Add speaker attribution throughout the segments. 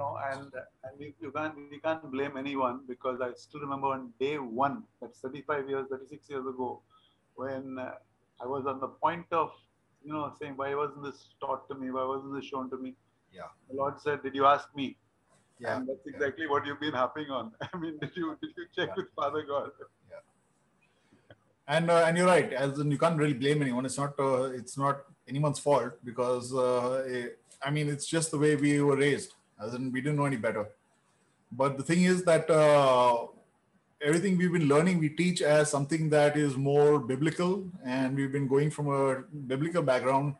Speaker 1: know, and and we, you can't we can't blame anyone because I still remember on day one, that's 35 years, 36 years ago, when uh, I was on the point of, you know, saying, why wasn't this taught to me? Why wasn't this shown to me?
Speaker 2: Yeah.
Speaker 1: The Lord said, did you ask me?
Speaker 2: Yeah.
Speaker 1: And that's
Speaker 2: yeah.
Speaker 1: exactly what you've been harping on. I mean, did you did you check
Speaker 2: Yeah.
Speaker 1: with Father God?
Speaker 3: and uh, and you're right as in you can't really blame anyone it's not uh, it's not anyone's fault because uh, eh, i mean it's just the way we were raised as in we didn't know any better. But the thing is that uh, everything we've been learning we teach as something that is more biblical. And we've been going from a biblical background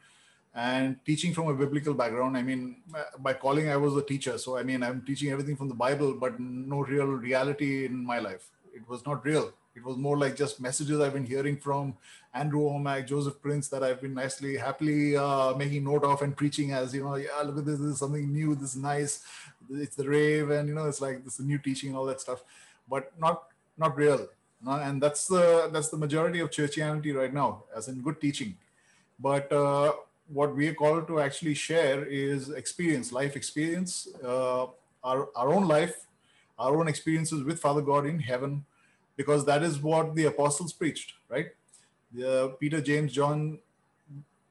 Speaker 3: and teaching from a biblical background. I mean by calling i was a teacher. So i mean i'm teaching everything from the bible but no real reality in my life. It was not real it was more like just messages I've been hearing from Andrew Wommack, Joseph Prince that I've been nicely, happily uh, making note of and preaching as, you know, yeah, look at this, this is something new, this is nice, it's the rave, and, you know, it's like this is new teaching and all that stuff, but not not real. No? And that's the, that's the majority of churchianity right now, as in good teaching. But uh, what we are called to actually share is experience, life experience, uh, our, our own life, our own experiences with Father God in heaven, because that is what the apostles preached, right? The Peter, James, John,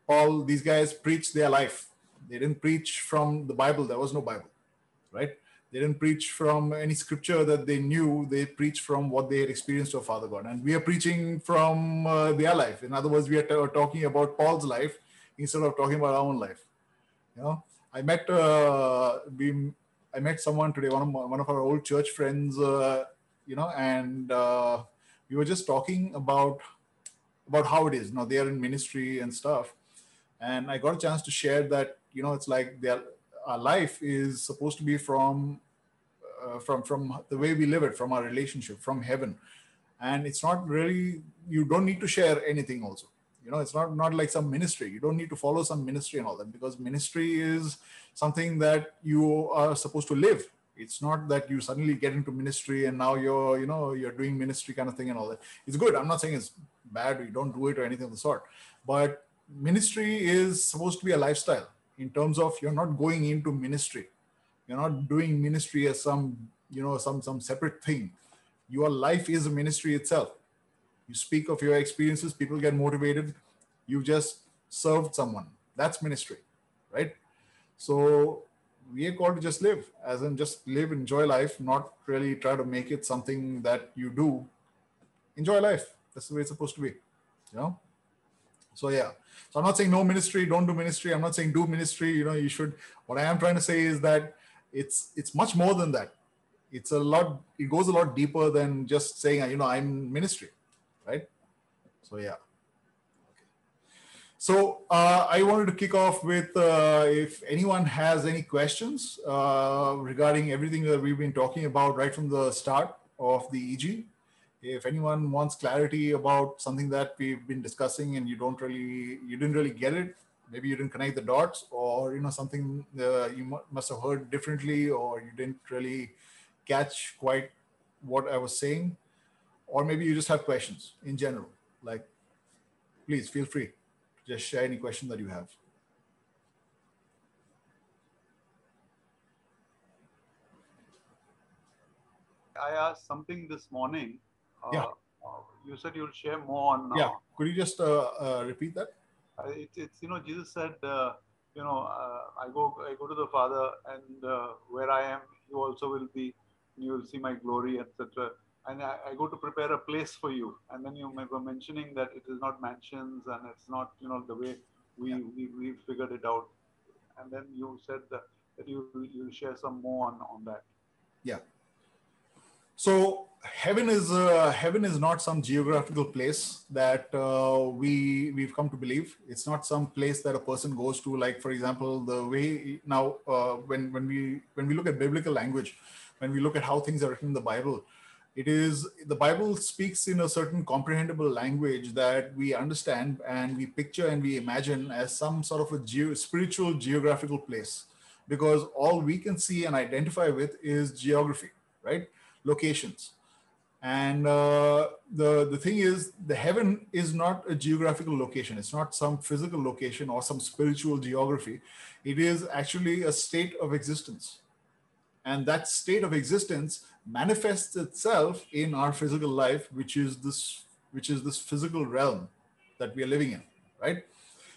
Speaker 3: Paul, these guys preached their life. They didn't preach from the Bible. There was no Bible, right? They didn't preach from any scripture that they knew. They preached from what they had experienced of Father God. And we are preaching from uh, their life. In other words, we are t- talking about Paul's life instead of talking about our own life. You know, I met uh, we, I met someone today, one of my, one of our old church friends. Uh, you know, and uh, we were just talking about about how it is. Know, they are in ministry and stuff, and I got a chance to share that. You know, it's like their our life is supposed to be from uh, from from the way we live it, from our relationship, from heaven, and it's not really. You don't need to share anything. Also, you know, it's not not like some ministry. You don't need to follow some ministry and all that because ministry is something that you are supposed to live it's not that you suddenly get into ministry and now you're you know you're doing ministry kind of thing and all that. It's good. I'm not saying it's bad. You don't do it or anything of the sort. But ministry is supposed to be a lifestyle in terms of you're not going into ministry. You're not doing ministry as some you know some some separate thing. Your life is a ministry itself. You speak of your experiences. People get motivated. You just served someone. That's ministry right? So we are called to just live, as in just live, enjoy life, not really try to make it something that you do. Enjoy life. That's the way it's supposed to be. You know? So yeah. So I'm not saying no ministry, don't do ministry. I'm not saying do ministry, you know, you should. What I am trying to say is that it's it's much more than that. It's a lot, it goes a lot deeper than just saying, you know, I'm ministry, right? So yeah. So uh, I wanted to kick off with uh, if anyone has any questions uh, regarding everything that we've been talking about right from the start of the EG. If anyone wants clarity about something that we've been discussing and you don't really, you didn't really get it, maybe you didn't connect the dots, or you know something uh, you mu- must have heard differently, or you didn't really catch quite what I was saying, or maybe you just have questions in general. Like, please feel free just share any question that you have.
Speaker 1: I asked something this morning. Uh,
Speaker 3: Yeah.
Speaker 1: uh, you said you'll share more on.
Speaker 3: Yeah, could you just uh, uh, repeat that?
Speaker 1: Uh, it's, it's you know Jesus said uh, you know uh, I go I go to the Father and uh, where I am you also will be you will see my glory etc. And I, I go to prepare a place for you. And then you were mentioning that it is not mansions and it's not you know the way we we, we figured it out. And then you said that, that you you share some more on, on that. Yeah.
Speaker 3: So heaven is uh, heaven is not some geographical place that uh, we we've come to believe. It's not some place that a person goes to. Like for example, the way now uh, when when we when we look at biblical language, when we look at how things are written in the Bible, it is the Bible speaks in a certain comprehensible language that we understand and we picture and we imagine as some sort of a geo- spiritual geographical place, because all we can see and identify with is geography, right? Locations. And uh, the the thing is the heaven is not a geographical location. It's not some physical location or some spiritual geography. It is actually a state of existence. And that state of existence manifests itself in our physical life which is this which is this physical realm that we are living in right?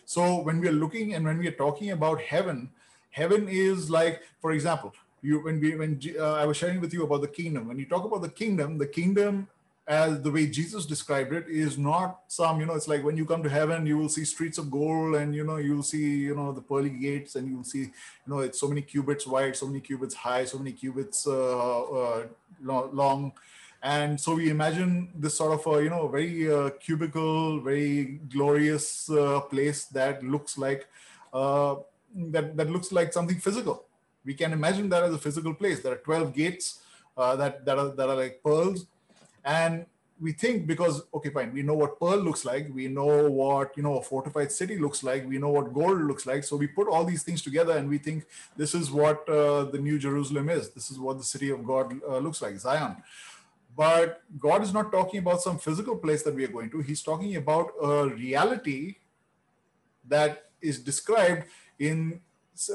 Speaker 3: So when we are looking and when we are talking about heaven heaven is like for example you when we when uh, i was sharing with you about the kingdom. When you talk about the kingdom the kingdom as the way Jesus described it is not some, you know, it's like when you come to heaven, you will see streets of gold and, you know, you'll see, you know, the pearly gates and you'll see, you know, it's so many cubits wide, so many cubits high, so many cubits uh, uh, long. And so we imagine this sort of, a, you know, very uh, cubical, very glorious uh, place that looks like, uh, that, that looks like something physical. We can imagine that as a physical place. There are 12 gates uh, that, that, are, that are like pearls and we think because okay fine we know what pearl looks like we know what you know a fortified city looks like we know what gold looks like. So we put all these things together and we think this is what uh, the new jerusalem is. This is what the city of god uh, looks like zion. But god is not talking about some physical place that we are going to. He's talking about a reality that is described in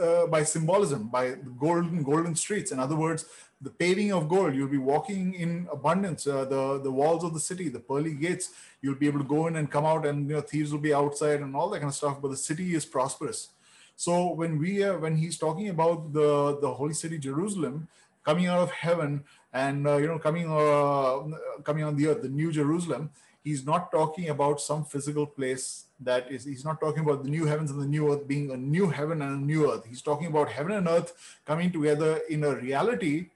Speaker 3: uh, by symbolism by golden golden streets in other words the paving of gold. You'll be walking in abundance. Uh, the the walls of the city, the pearly gates. You'll be able to go in and come out, and you know thieves will be outside and all that kind of stuff. But the city is prosperous. So when we uh, when he's talking about the the holy city Jerusalem coming out of heaven and uh, you know coming uh, coming on the earth, the new Jerusalem, he's not talking about some physical place that is he's not talking about the new heavens and the new earth being a new heaven and a new earth he's talking about heaven and earth coming together in a reality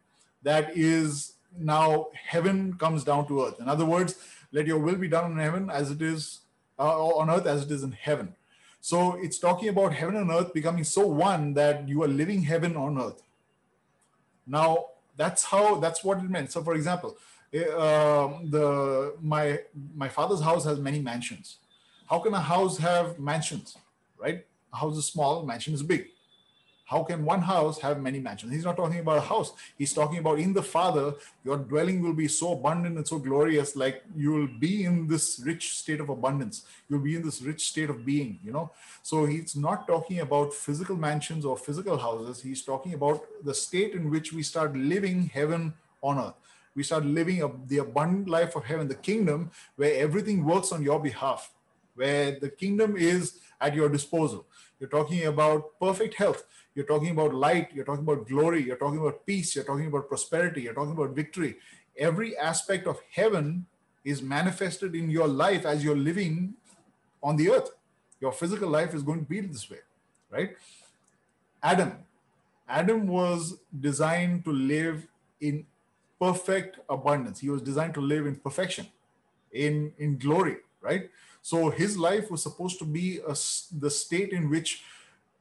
Speaker 3: that is now heaven comes down to earth. In other words, let your will be done in heaven as it is uh, on earth as it is in heaven. So it's talking about heaven and earth becoming so one that you are living heaven on earth. Now that's how that's what it meant. So for example, uh, the my my father's house has many mansions. How can a house have mansions? Right? A house is small, mansion is big. How can one house have many mansions? He's not talking about a house. He's talking about in the Father, your dwelling will be so abundant and so glorious, like you will be in this rich state of abundance. You'll be in this rich state of being, you know. So he's not talking about physical mansions or physical houses. He's talking about the state in which we start living heaven on earth. We start living the abundant life of heaven, the kingdom where everything works on your behalf, where the kingdom is at your disposal. You're talking about perfect health you're talking about light, you're talking about glory, you're talking about peace, you're talking about prosperity, you're talking about victory. Every aspect of heaven is manifested in your life as you're living on the earth. Your physical life is going to be this way, right? Adam. Adam was designed to live in perfect abundance. He was designed to live in perfection, in, in glory, right? So his life was supposed to be a, the state in which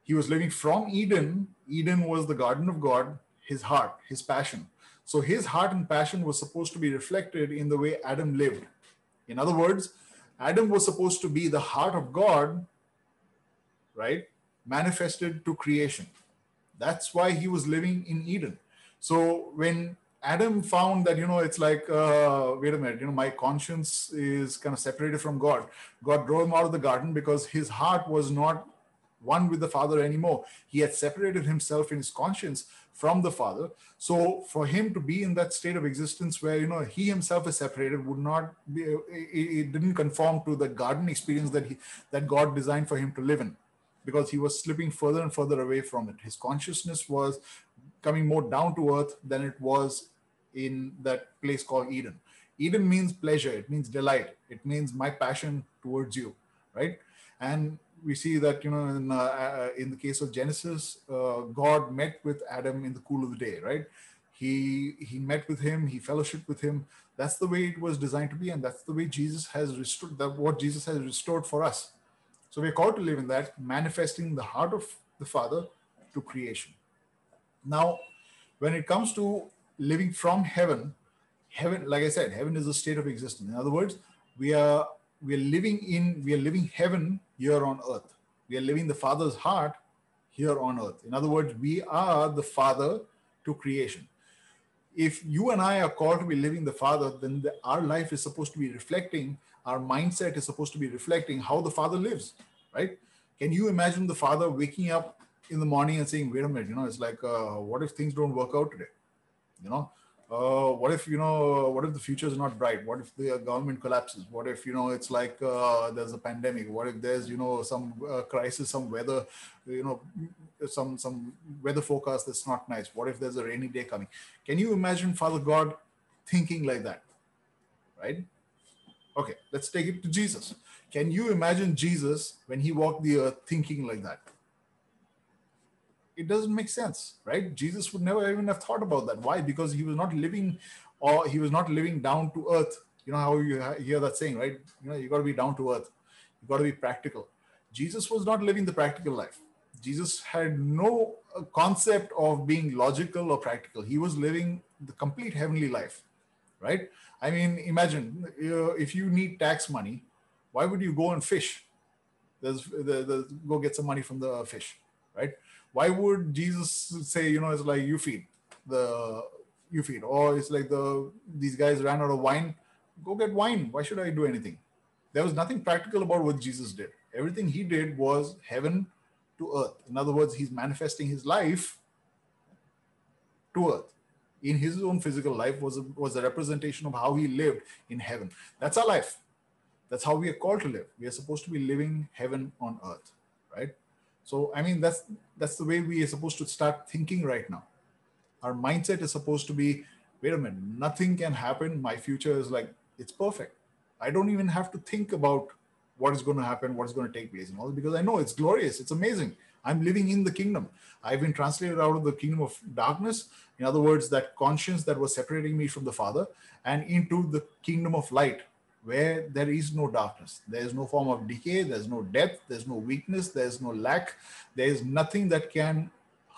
Speaker 3: he was living from Eden. Eden was the garden of God, his heart, his passion. So his heart and passion was supposed to be reflected in the way Adam lived. In other words, Adam was supposed to be the heart of God, right? Manifested to creation. That's why he was living in Eden. So when Adam found that, you know, it's like, uh, wait a minute, you know, my conscience is kind of separated from God. God drove him out of the garden because his heart was not one with the Father anymore. He had separated himself in his conscience from the Father. So for him to be in that state of existence where you know he himself is separated would not be it didn't conform to the garden experience that he that God designed for him to live in because he was slipping further and further away from it. His consciousness was coming more down to earth than it was in that place called Eden. Eden means pleasure, it means delight, it means my passion towards you, right? And we see that you know in, uh, uh, in the case of genesis uh, god met with adam in the cool of the day right he he met with him he fellowshiped with him that's the way it was designed to be and that's the way jesus has restored that what jesus has restored for us so we're called to live in that manifesting the heart of the father to creation. Now when it comes to living from heaven heaven like i said heaven is a state of existence. In other words we are we are living in we are living heaven here on earth. We are living the father's heart here on earth. In other words we are the father to creation. If you and i are called to be living the father then the, our life is supposed to be reflecting our mindset is supposed to be reflecting how the father lives right? Can you imagine the father waking up in the morning and saying wait a minute you know it's like uh, what if things don't work out today? You know, uh, what if you know what if the future is not bright? What if the government collapses? What if you know it's like uh, there's a pandemic? What if there's you know some uh, crisis some weather you know some some weather forecast that's not nice? What if there's a rainy day coming? Can you imagine father god thinking like that right okay let's take it to jesus can you imagine jesus when he walked the earth thinking like that it doesn't make sense, right? Jesus would never even have thought about that. Why? Because he was not living, or he was not living down to earth. You know how you hear that saying, right? You know, you got to be down to earth. You got to be practical. Jesus was not living the practical life. Jesus had no uh, concept of being logical or practical. He was living the complete heavenly life, right? I mean, imagine uh, if you need tax money, why would you go and fish? There's, the, the, go get some money from the fish, right? why would jesus say you know it's like you feed the you feed or it's like the these guys ran out of wine. Go get wine. Why should i do anything? There was nothing practical about what jesus did. Everything he did was heaven to earth. In other words he's manifesting his life to earth in his own physical life was a, was a representation of how he lived in heaven that's our life that's how we are called to live we are supposed to be living heaven on earth right so I mean that's that's the way we are supposed to start thinking right now. Our mindset is supposed to be, wait a minute, nothing can happen. My future is like it's perfect. I don't even have to think about what is going to happen, what is going to take place, and all because I know it's glorious, it's amazing. I'm living in the kingdom. I've been translated out of the kingdom of darkness. In other words, that conscience that was separating me from the Father, and into the kingdom of light, where there is no darkness. There is no form of decay, there's no death. there's no weakness, there's no lack, there is nothing that can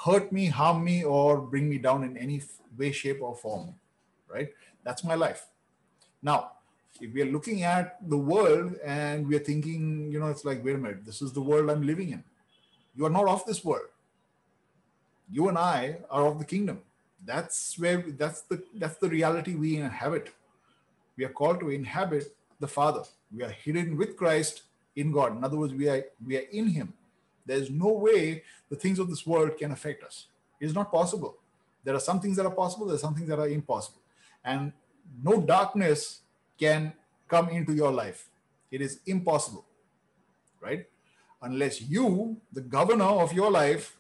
Speaker 3: hurt me, harm me, or bring me down in any way, shape, or form. Right? That's my life. Now, if we are looking at the world and we are thinking, you know, it's like, wait a minute, this is the world I'm living in. You are not of this world. You and I are of the kingdom. That's where that's the that's the reality we inhabit we are called to inhabit the Father. We are hidden with Christ in God. In other words, we are we are in Him. There is no way the things of this world can affect us. It is not possible. There are some things that are possible, there are some things that are impossible. And no darkness can come into your life. It is impossible, right? Unless you, the governor of your life,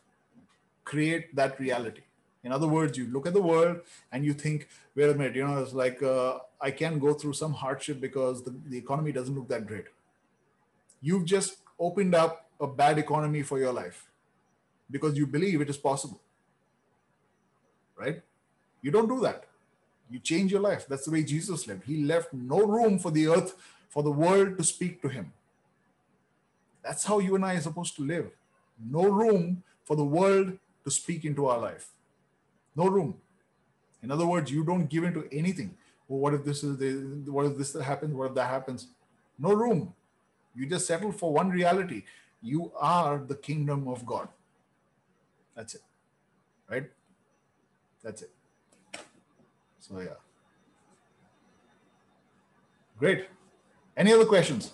Speaker 3: create that reality. In other words, you look at the world and you think, wait a minute, you know, it's like uh, I can go through some hardship because the, the economy doesn't look that great. You've just opened up a bad economy for your life because you believe it is possible. Right? You don't do that. You change your life. That's the way Jesus lived. He left no room for the earth, for the world to speak to him. That's how you and I are supposed to live. No room for the world to speak into our life. No room. In other words, you don't give into anything. Well, what if this is the, what if this happens? What if that happens? No room. You just settle for one reality. You are the kingdom of God. That's it. Right? That's it. So yeah. Great. Any other questions?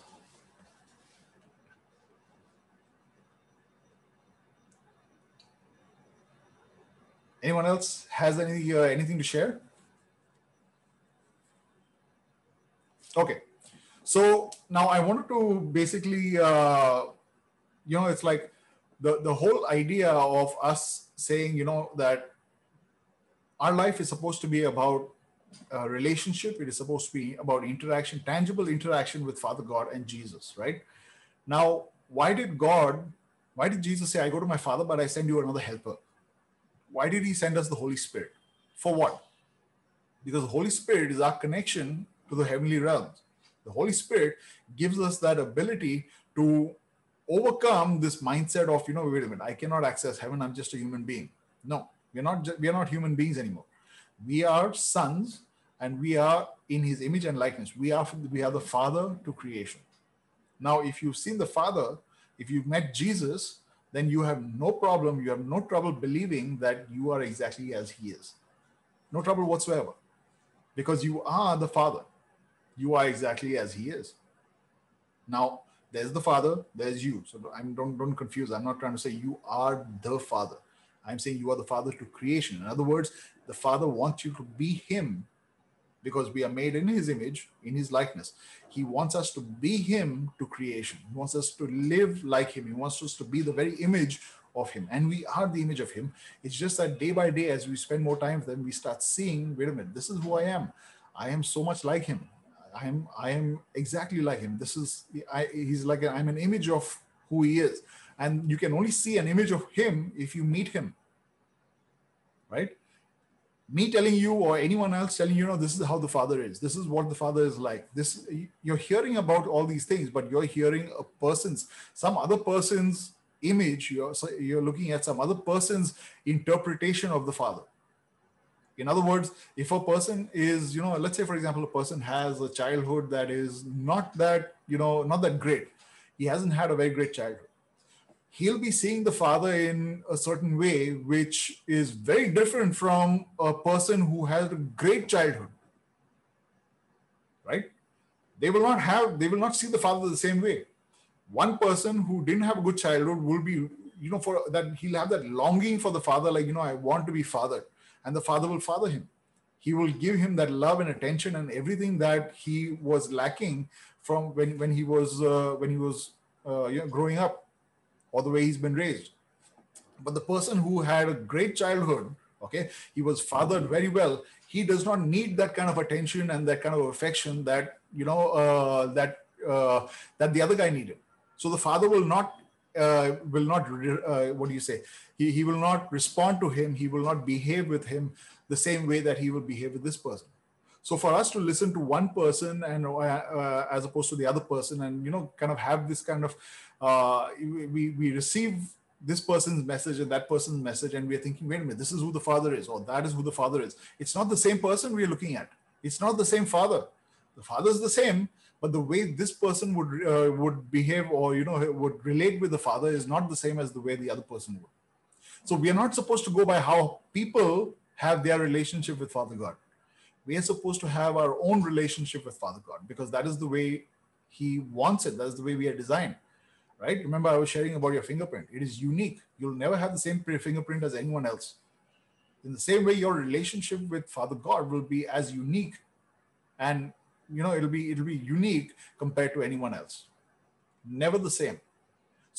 Speaker 3: Anyone else has any uh, anything to share? Okay, so now I wanted to basically, uh, you know, it's like the the whole idea of us saying, you know, that our life is supposed to be about a relationship. It is supposed to be about interaction, tangible interaction with Father God and Jesus, right? Now, why did God, why did Jesus say, I go to my Father, but I send you another helper? Why did he send us the Holy Spirit? For what? Because the Holy Spirit is our connection to the heavenly realms. The Holy Spirit gives us that ability to overcome this mindset of, you know, wait a minute, I cannot access heaven. I'm just a human being. No, we're not, we are not human beings anymore. We are sons and we are in his image and likeness. We are, we are the father to creation. Now, if you've seen the father, if you've met Jesus, then you have no problem, you have no trouble believing that you are exactly as He is. No trouble whatsoever. Because you are the Father. You are exactly as He is. Now, there's the Father, there's you. So I'm don't don't confuse. I'm not trying to say you are the Father. I'm saying you are the father to creation. In other words, the father wants you to be him because we are made in his image, in his likeness. He wants us to be him to creation. He wants us to live like him. He wants us to be the very image of him. And we are the image of him. It's just that day by day, as we spend more time with him, we start seeing, wait a minute, this is who I am. I am so much like him. I am I am exactly like him. This is I, he's like I'm an image of who he is, and you can only see an image of him if you meet him. Right? Me telling you or anyone else telling you, know, this is how the father is. This is what the father is like. This you're hearing about all these things, but you're hearing a person's some other person's image. You're you're looking at some other person's interpretation of the father in other words if a person is you know let's say for example a person has a childhood that is not that you know not that great he hasn't had a very great childhood he'll be seeing the father in a certain way which is very different from a person who has a great childhood right? They will not have they will not see the father the same way. One person who didn't have a good childhood will be you know for that he'll have that longing for the father like you know i want to be fathered and the father will father him. He will give him that love and attention and everything that he was lacking from when, when he was uh, when he was uh, you know, growing up or the way he's been raised. But the person who had a great childhood okay he was fathered very well he does not need that kind of attention and that kind of affection that you know uh, that uh, that the other guy needed. So the father will not uh, will not uh, what do you say? He, he will not respond to him he will not behave with him the same way that he will behave with this person. So for us to listen to one person and uh, uh as opposed to the other person and you know kind of have this kind of uh, we, we receive this person's message and that person's message and we're thinking wait a minute this is who the father is or that is who the father is. It's not the same person we're looking at. It's not the same father. The father is the same but the way this person would uh, would behave or you know would relate with the father is not the same as the way the other person would. So we are not supposed to go by how people have their relationship with father god. We are supposed to have our own relationship with father god because that is the way he wants it. That's the way we are designed right? Remember i was sharing about your fingerprint. It is unique. You'll never have the same fingerprint as anyone else. In the same way your relationship with father god will be as unique and you know it'll be it'll be unique compared to anyone else. Never the same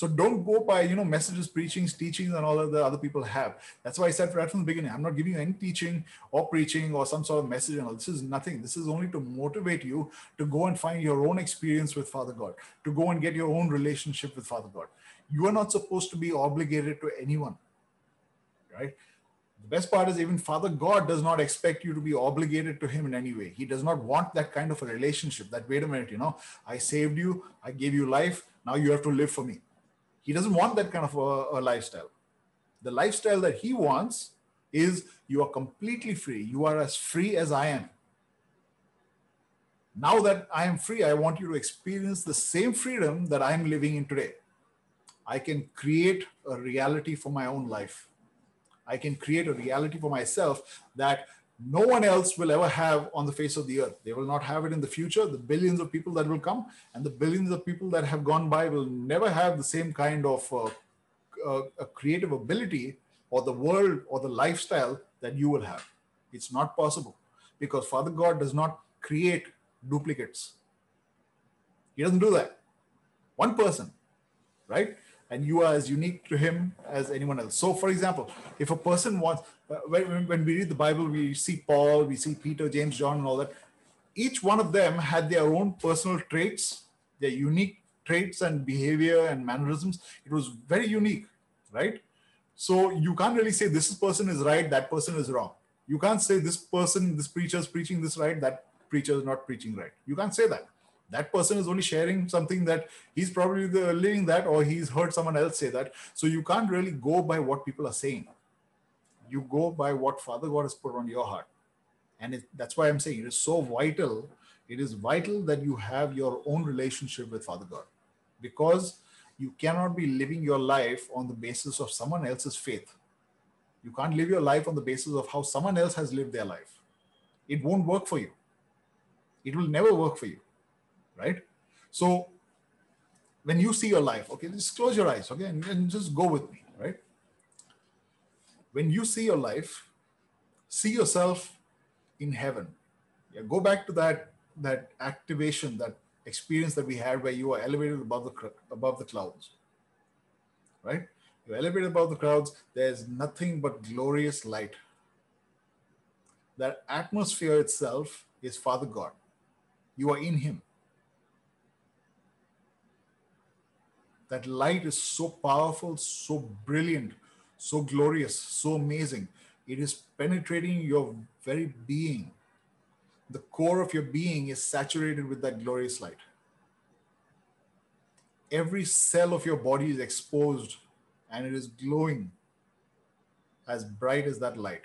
Speaker 3: so don't go by you know messages preachings teachings and all of the other people have. That's why i said right from the beginning i'm not giving you any teaching or preaching or some sort of message and all. This is nothing. This is only to motivate you to go and find your own experience with father god to go and get your own relationship with father god. You are not supposed to be obligated to anyone right? The best part is even Father God does not expect you to be obligated to Him in any way. He does not want that kind of a relationship that, wait a minute, you know, I saved you, I gave you life, now you have to live for me. He doesn't want that kind of a, a lifestyle. The lifestyle that He wants is you are completely free. You are as free as I am. Now that I am free, I want you to experience the same freedom that I'm living in today. I can create a reality for my own life. I can create a reality for myself that no one else will ever have on the face of the earth. They will not have it in the future. The billions of people that will come and the billions of people that have gone by will never have the same kind of uh, uh, a creative ability or the world or the lifestyle that you will have. It's not possible because Father God does not create duplicates. He doesn't do that. One person, right? And you are as unique to him as anyone else. So, for example, if a person wants, uh, when, when we read the Bible, we see Paul, we see Peter, James, John, and all that. Each one of them had their own personal traits, their unique traits and behavior and mannerisms. It was very unique, right? So you can't really say this person is right, that person is wrong. You can't say this person, this preacher is preaching this right, that preacher is not preaching right. You can't say that that person is only sharing something that he's probably the, living that or he's heard someone else say that. So you can't really go by what people are saying. You go by what father god has put on your heart. And it, that's why i'm saying it is so vital. It is vital that you have your own relationship with father god. Because you cannot be living your life on the basis of someone else's faith. You can't live your life on the basis of how someone else has lived their life. It won't work for you. It will never work for you right? So when you see your life, okay, just close your eyes, okay, and, and just go with me, right? when you see your life, see yourself in heaven. Yeah, go back to that that activation, that experience that we had where you are elevated above the above the clouds. Right? You're elevated above the clouds. There's nothing but glorious light. That atmosphere itself is Father God. You are in Him. That light is so powerful, so brilliant, so glorious, so amazing. It is penetrating your very being. The core of your being is saturated with that glorious light. Every cell of your body is exposed and it is glowing as bright as that light.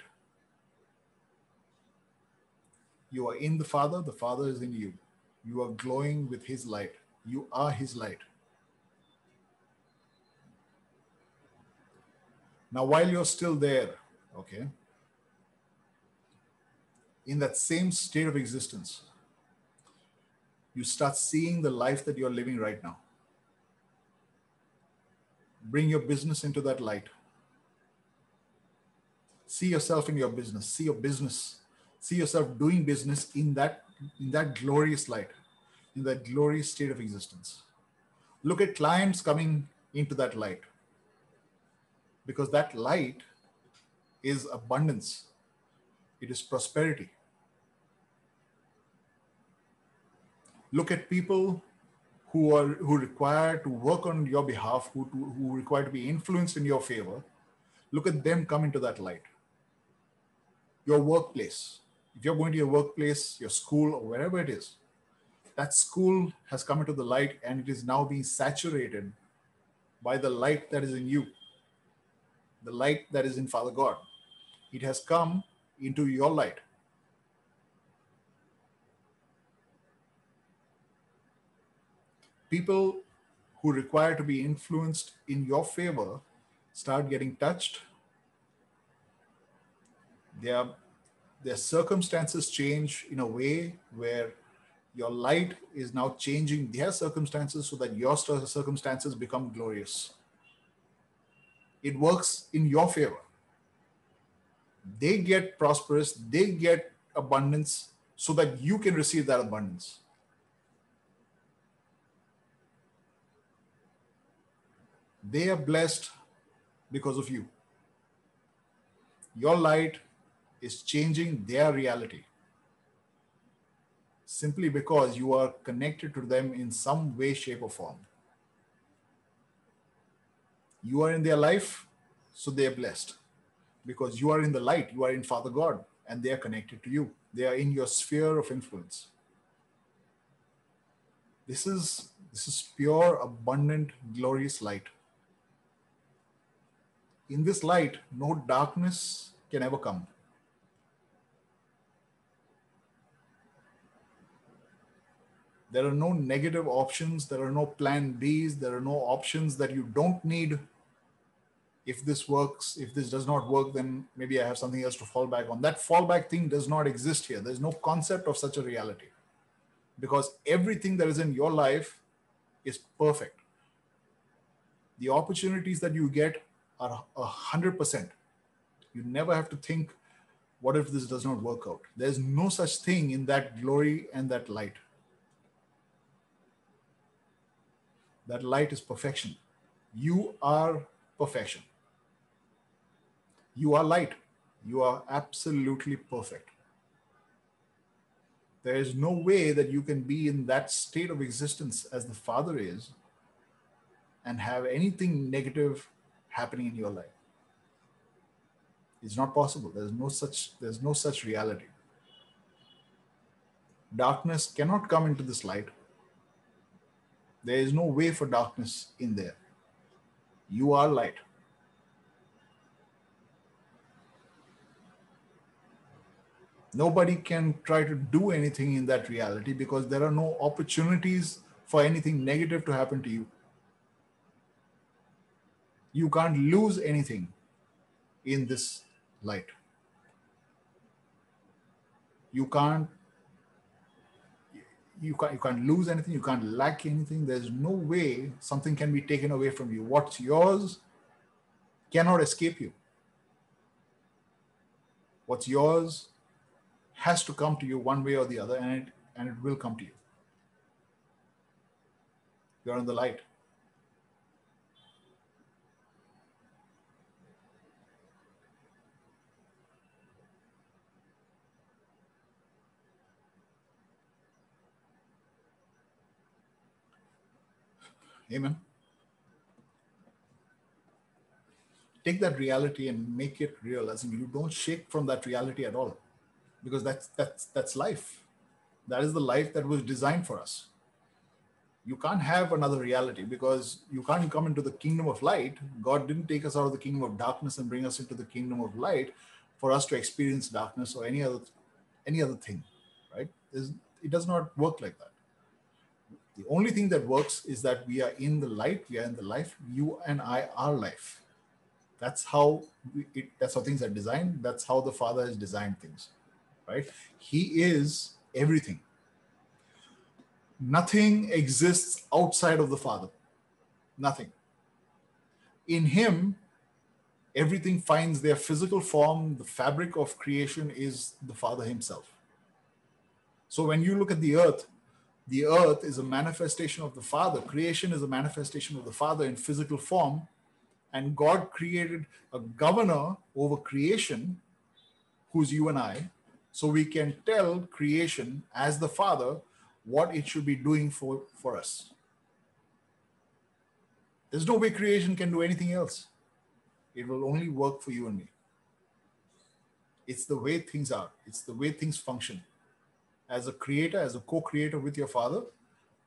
Speaker 3: You are in the Father, the Father is in you. You are glowing with His light. You are His light. Now, while you're still there, okay, in that same state of existence, you start seeing the life that you're living right now. Bring your business into that light. See yourself in your business. See your business. See yourself doing business in that in that glorious light, in that glorious state of existence. Look at clients coming into that light because that light is abundance, it is prosperity. Look at people who are who require to work on your behalf, who, to, who require to be influenced in your favor. Look at them come into that light. Your workplace. If you're going to your workplace, your school, or wherever it is, that school has come into the light and it is now being saturated by the light that is in you the light that is in Father God. It has come into your light. People who require to be influenced in your favor start getting touched. Their, their circumstances change in a way where your light is now changing their circumstances so that your circumstances become glorious it works in your favor. They get prosperous, they get abundance so that you can receive that abundance. They are blessed because of you. Your light is changing their reality simply because you are connected to them in some way, shape, or form. You are in their life, so they are blessed because you are in the light, you are in Father God, and they are connected to you. They are in your sphere of influence. This is this is pure, abundant, glorious light. In this light, no darkness can ever come. There are no negative options. There are no plan Bs. There are no options that you don't need if this works, if this does not work, then maybe I have something else to fall back on. That fallback thing does not exist here. There's no concept of such a reality because everything that is in your life is perfect. The opportunities that you get are a hundred percent. You never have to think, what if this does not work out? There's no such thing in that glory and that light. That light is perfection. You are perfection. You are light. You are absolutely perfect. There is no way that you can be in that state of existence as the Father is and have anything negative happening in your life. It's not possible. There's no such, there's no such reality. Darkness cannot come into this light. There is no way for darkness in there. You are light. Nobody can try to do anything in that reality because there are no opportunities for anything negative to happen to you. You can't lose anything in this light. You can't you can't you can't lose anything, you can't lack anything. There's no way something can be taken away from you. What's yours cannot escape you. What's yours has to come to you one way or the other, and it, and it will come to you. You're in the light. Amen. Take that reality and make it real, as in you don't shake from that reality at all, because that's that's that's life. That is the life that was designed for us. You can't have another reality because you can't come into the kingdom of light. God didn't take us out of the kingdom of darkness and bring us into the kingdom of light for us to experience darkness or any other any other thing, right? it does not work like that. The only thing that works is that we are in the light, we are in the life. You and I are life. That's how we, it, that's how things are designed. That's how the Father has designed things, right? He is everything. Nothing exists outside of the Father. Nothing. In Him, everything finds their physical form. The fabric of creation is the Father Himself. So when you look at the earth, the earth is a manifestation of the Father. Creation is a manifestation of the Father in physical form. And God created a governor over creation, who's you and I, so we can tell creation as the Father what it should be doing for, for us. There's no way creation can do anything else. It will only work for you and me. It's the way things are, it's the way things function as a creator, as a co creator with your father,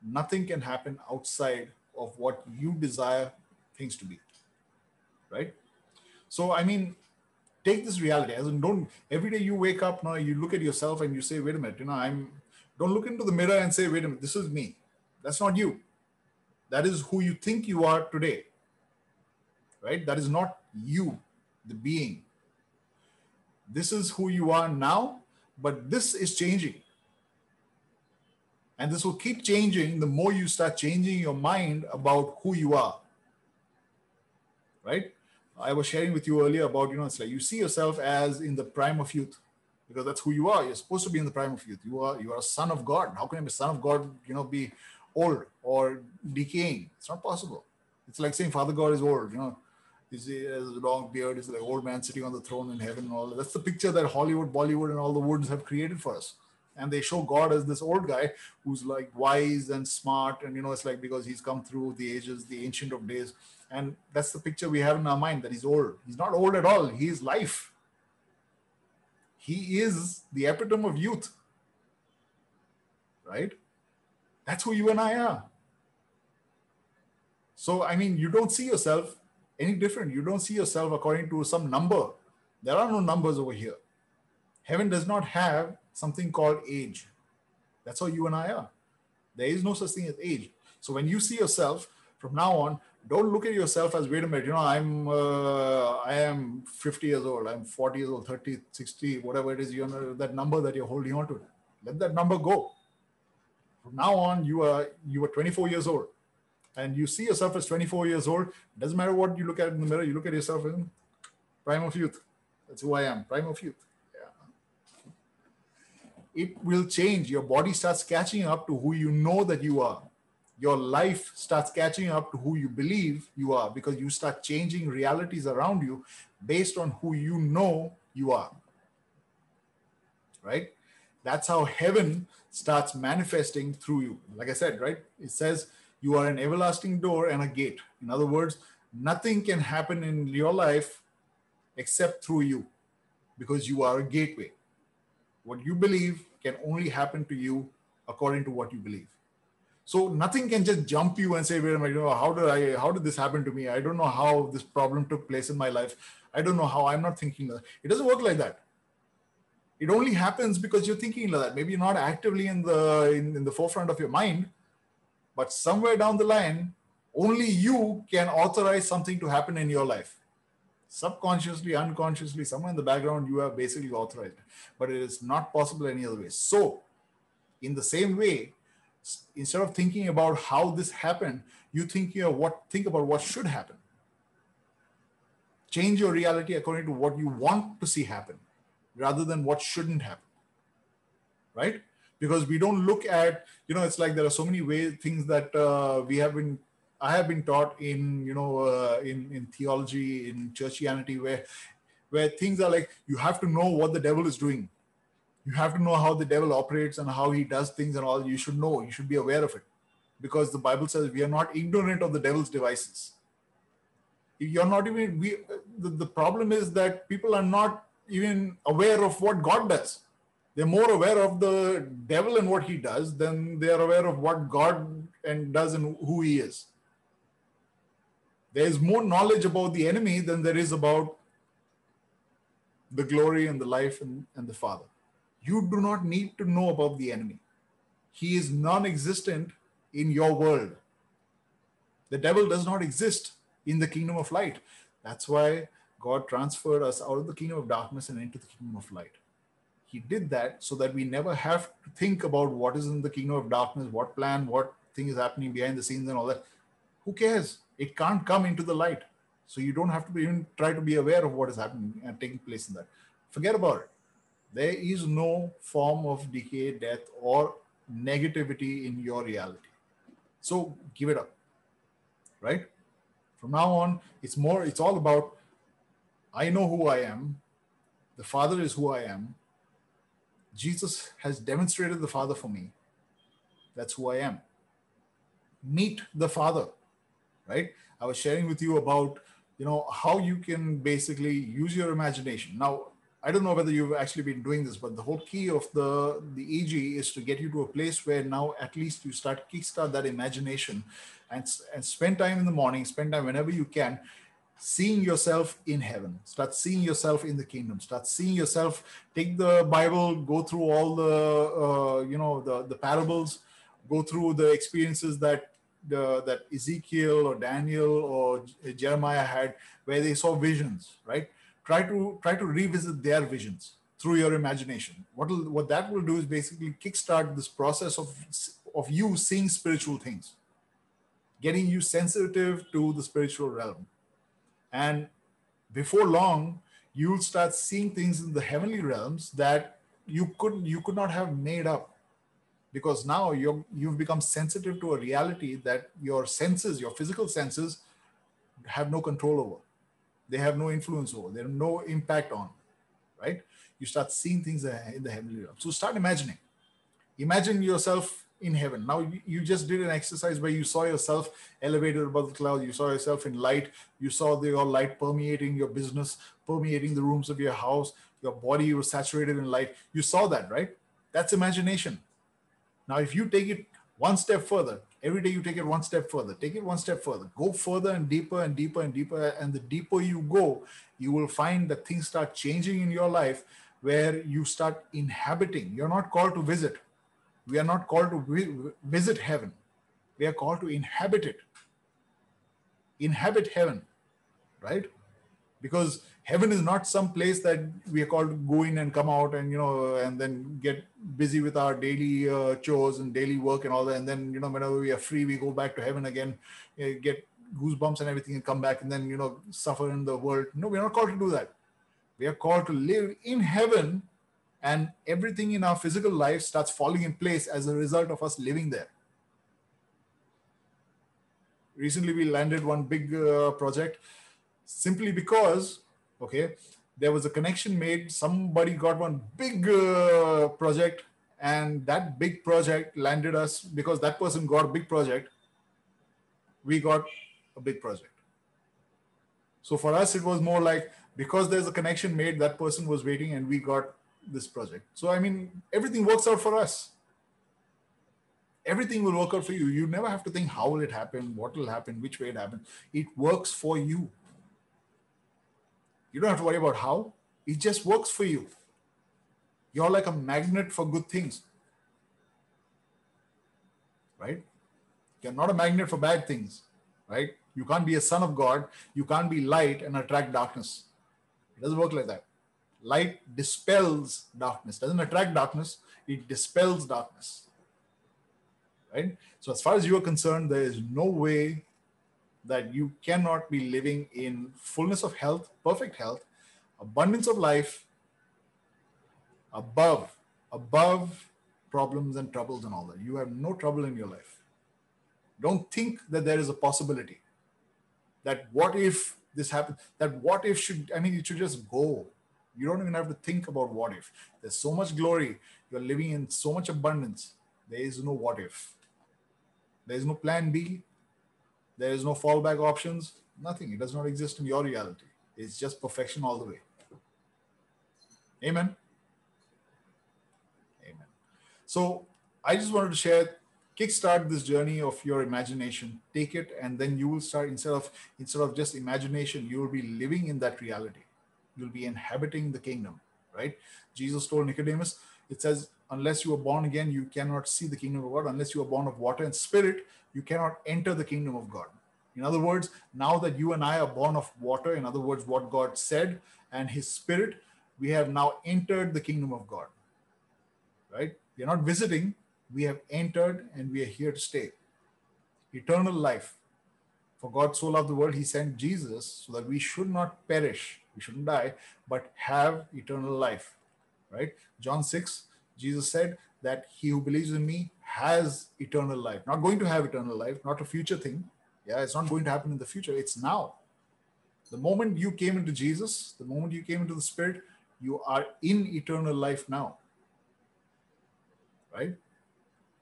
Speaker 3: nothing can happen outside of what you desire things to be. Right? So, I mean, take this reality as in don't every day you wake up now you look at yourself and you say wait a minute you know i'm don't look into the mirror and say wait a minute this is me. That's not you. That is who you think you are today. Right? That is not you the being. This is who you are now but this is changing. And this will keep changing the more you start changing your mind about who you are. Right? I was sharing with you earlier about, you know, it's like you see yourself as in the prime of youth because that's who you are. You're supposed to be in the prime of youth. You are you are a son of God. How can a son of God, you know, be old or decaying? It's not possible. It's like saying Father God is old, you know. He's, he has a long beard, he's like old man sitting on the throne in heaven and all. that. That's the picture that Hollywood, Bollywood, and all the woods have created for us and they show God as this old guy who's like wise and smart, and you know, it's like because he's come through the ages, the ancient of days, and that's the picture we have in our mind that he's old. He's not old at all. He is life. He is the epitome of youth. Right? That's who you and I are. So, I mean, you don't see yourself any different. You don't see yourself according to some number. There are no numbers over here. Heaven does not have something called age. That's how you and I are. There is no such thing as age. So when you see yourself from now on, don't look at yourself as wait a minute, you know, I'm uh, I am 50 years old, I'm 40 years old, 30, 60, whatever it is, you know, that number that you're holding on to. Let that number go. From now on, you are you are 24 years old. And you see yourself as 24 years old. Doesn't matter what you look at in the mirror, you look at yourself in prime of youth. That's who I am, prime of youth it will change. Your body starts catching up to who you know that you are. Your life starts catching up to who you believe you are because you start changing realities around you based on who you know you are. Right? That's how heaven starts manifesting through you. Like I said, right? It says you are an everlasting door and a gate. In other words, nothing can happen in your life except through you because you are a gateway. What you believe can only happen to you according to what you believe. So nothing can just jump you and say, wait a minute, you know, how did I how did this happen to me? I don't know how this problem took place in my life. I don't know how I'm not thinking that. It doesn't work like that. It only happens because you're thinking like that. Maybe not actively in the in, in the forefront of your mind, but somewhere down the line, only you can authorize something to happen in your life subconsciously, unconsciously, somewhere in the background, you are basically authorized. But it is not possible any other way. So, in the same way, instead of thinking about how this happened, you think you know, what think about what should happen. Change your reality according to what you want to see happen. rather than what shouldn't happen. Right? Because we don't look at, you know, it's like there are so many ways, things that uh, we have been, I have been taught in, you know, uh, in, in theology, in churchianity, where, where things are like, you have to know what the devil is doing. You have to know how the devil operates and how he does things and all. You should know, you should be aware of it. Because the Bible says we are not ignorant of the devil's devices you're not even we the, the problem is that people are not even aware of what god does they're more aware of the devil and what he does than they are aware of what god and does and who he is there's more knowledge about the enemy than there is about the glory and the life and, and the father you do not need to know about the enemy he is non-existent in your world the devil does not exist in the kingdom of light. That's why God transferred us out of the kingdom of darkness and into the kingdom of light. He did that so that we never have to think about what is in the kingdom of darkness, what plan, what thing is happening behind the scenes, and all that. Who cares? It can't come into the light. So you don't have to even try to be aware of what is happening and taking place in that. Forget about it. There is no form of decay, death, or negativity in your reality. So give it up. Right? From now on, it's more, it's all about I know who I am. The Father is who I am. Jesus has demonstrated the Father for me. That's who I am. Meet the Father, right? I was sharing with you about, you know, how you can basically use your imagination. Now, I don't know whether you've actually been doing this, but the whole key of the the EG is to get you to a place where now at least you start kickstart that imagination and, and spend time in the morning, spend time whenever you can, seeing yourself in heaven. Start seeing yourself in the kingdom. Start seeing yourself. Take the Bible, go through all the uh, you know the the parables, go through the experiences that the, that Ezekiel or Daniel or Jeremiah had, where they saw visions. Right. Try to try to revisit their visions through your imagination. What what that will do is basically kickstart this process of of you seeing spiritual things getting you sensitive to the spiritual realm. And before long, you'll start seeing things in the heavenly realms that you could you could not have made up because now you you've become sensitive to a reality that your senses your physical senses have no control over they have no influence over they have no impact on right you start seeing things in the heavenly realm so start imagining imagine yourself in heaven. Now you just did an exercise where you saw yourself elevated above the cloud. You saw yourself in light. You saw the, your light permeating your business, permeating the rooms of your house. Your body was saturated in light. You saw that, right? That's imagination. Now, if you take it one step further, every day you take it one step further, take it one step further, go further and deeper and deeper and deeper. And the deeper you go, you will find that things start changing in your life where you start inhabiting. You're not called to visit we are not called to visit heaven. We are called to inhabit it. Inhabit heaven, right? Because heaven is not some place that we are called to go in and come out and you know and then get busy with our daily uh, chores and daily work and all that. And then you know whenever we are free we go back to heaven again uh, get goosebumps and everything and come back and then you know suffer in the world. No we're not called to do that. We are called to live in heaven and everything in our physical life starts falling in place as a result of us living there. Recently we landed one big uh, project simply because okay there was a connection made somebody got one big uh, project and that big project landed us because that person got a big project we got a big project so for us it was more like because there's a connection made that person was waiting and we got this project. So, I mean, everything works out for us. Everything will work out for you. You never have to think how will it happen, what will happen, which way it happens. It works for you. You don't have to worry about how, it just works for you. You're like a magnet for good things. Right? You're not a magnet for bad things. Right? You can't be a son of God. You can't be light and attract darkness. It doesn't work like that light dispels darkness doesn't attract darkness it dispels darkness right so as far as you are concerned there is no way that you cannot be living in fullness of health perfect health abundance of life above, above problems and troubles and all that. You have no trouble in your life. Don't think that there is a possibility that what if this happens, that what if should, I mean, it should just go. You don't even have to think about what if. There's so much glory. You're living in so much abundance. There is no what if. There is no plan B. There is no fallback options. Nothing. It does not exist in your reality. It's just perfection all the way. Amen. Amen. So I just wanted to share, kickstart this journey of your imagination. Take it, and then you will start instead of instead of just imagination, you will be living in that reality. You'll be inhabiting the kingdom, right? Jesus told Nicodemus, it says, unless you are born again, you cannot see the kingdom of God. Unless you are born of water and spirit, you cannot enter the kingdom of God. In other words, now that you and I are born of water, in other words, what God said and his spirit, we have now entered the kingdom of God. Right? We are not visiting, we have entered and we are here to stay. Eternal life. For God so loved the world, he sent Jesus so that we should not perish, we shouldn't die, but have eternal life. Right? John 6, Jesus said that he who believes in me has eternal life. Not going to have eternal life, not a future thing. Yeah, it's not going to happen in the future, it's now. The moment you came into Jesus, the moment you came into the Spirit, you are in eternal life now. Right?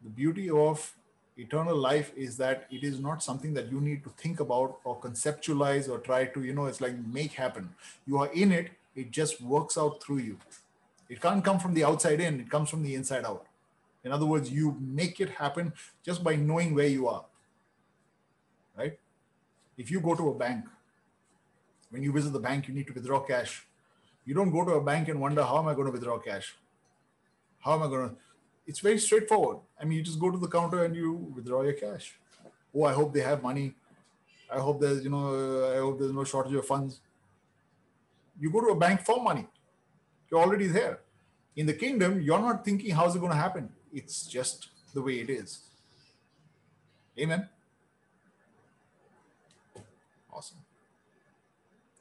Speaker 3: The beauty of eternal life is that it is not something that you need to think about or conceptualize or try to, you know, it's like make happen. You are in it, it just works out through you. It can't come from the outside in, it comes from the inside out. In other words, you make it happen just by knowing where you are. Right? If you go to a bank, when you visit the bank, you need to withdraw cash. You don't go to a bank and wonder, how am I going to withdraw cash? How am I going to? It's very straightforward. I mean, you just go to the counter and you withdraw your cash. Oh, I hope they have money. I hope there's, you know, I hope there's no shortage of funds. You go to a bank for money. You're already there. In the kingdom, you're not thinking how's it going to happen. It's just the way it is. Amen. Awesome.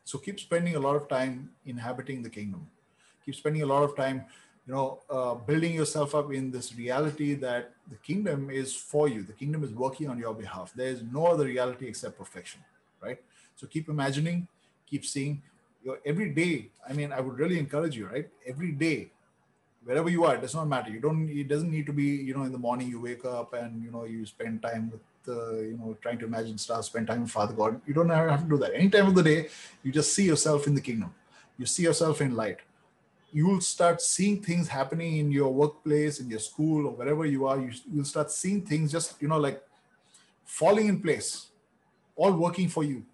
Speaker 3: So keep spending a lot of time inhabiting the kingdom. Keep spending a lot of time, you know, uh, building yourself up in this reality that the kingdom is for you. The kingdom is working on your behalf. There is no other reality except perfection, right? So keep imagining, keep seeing. Your every day. I mean, I would really encourage you, right? Every day, wherever you are, it does not matter. You don't. It doesn't need to be. You know, in the morning you wake up and you know you spend time with uh, you know, trying to imagine stars, spend time with Father God. You don't have to do that. Any time of the day, you just see yourself in the kingdom. You see yourself in light. You will start seeing things happening in your workplace, in your school, or wherever you are. You will start seeing things just, you know, like falling in place, all working for you.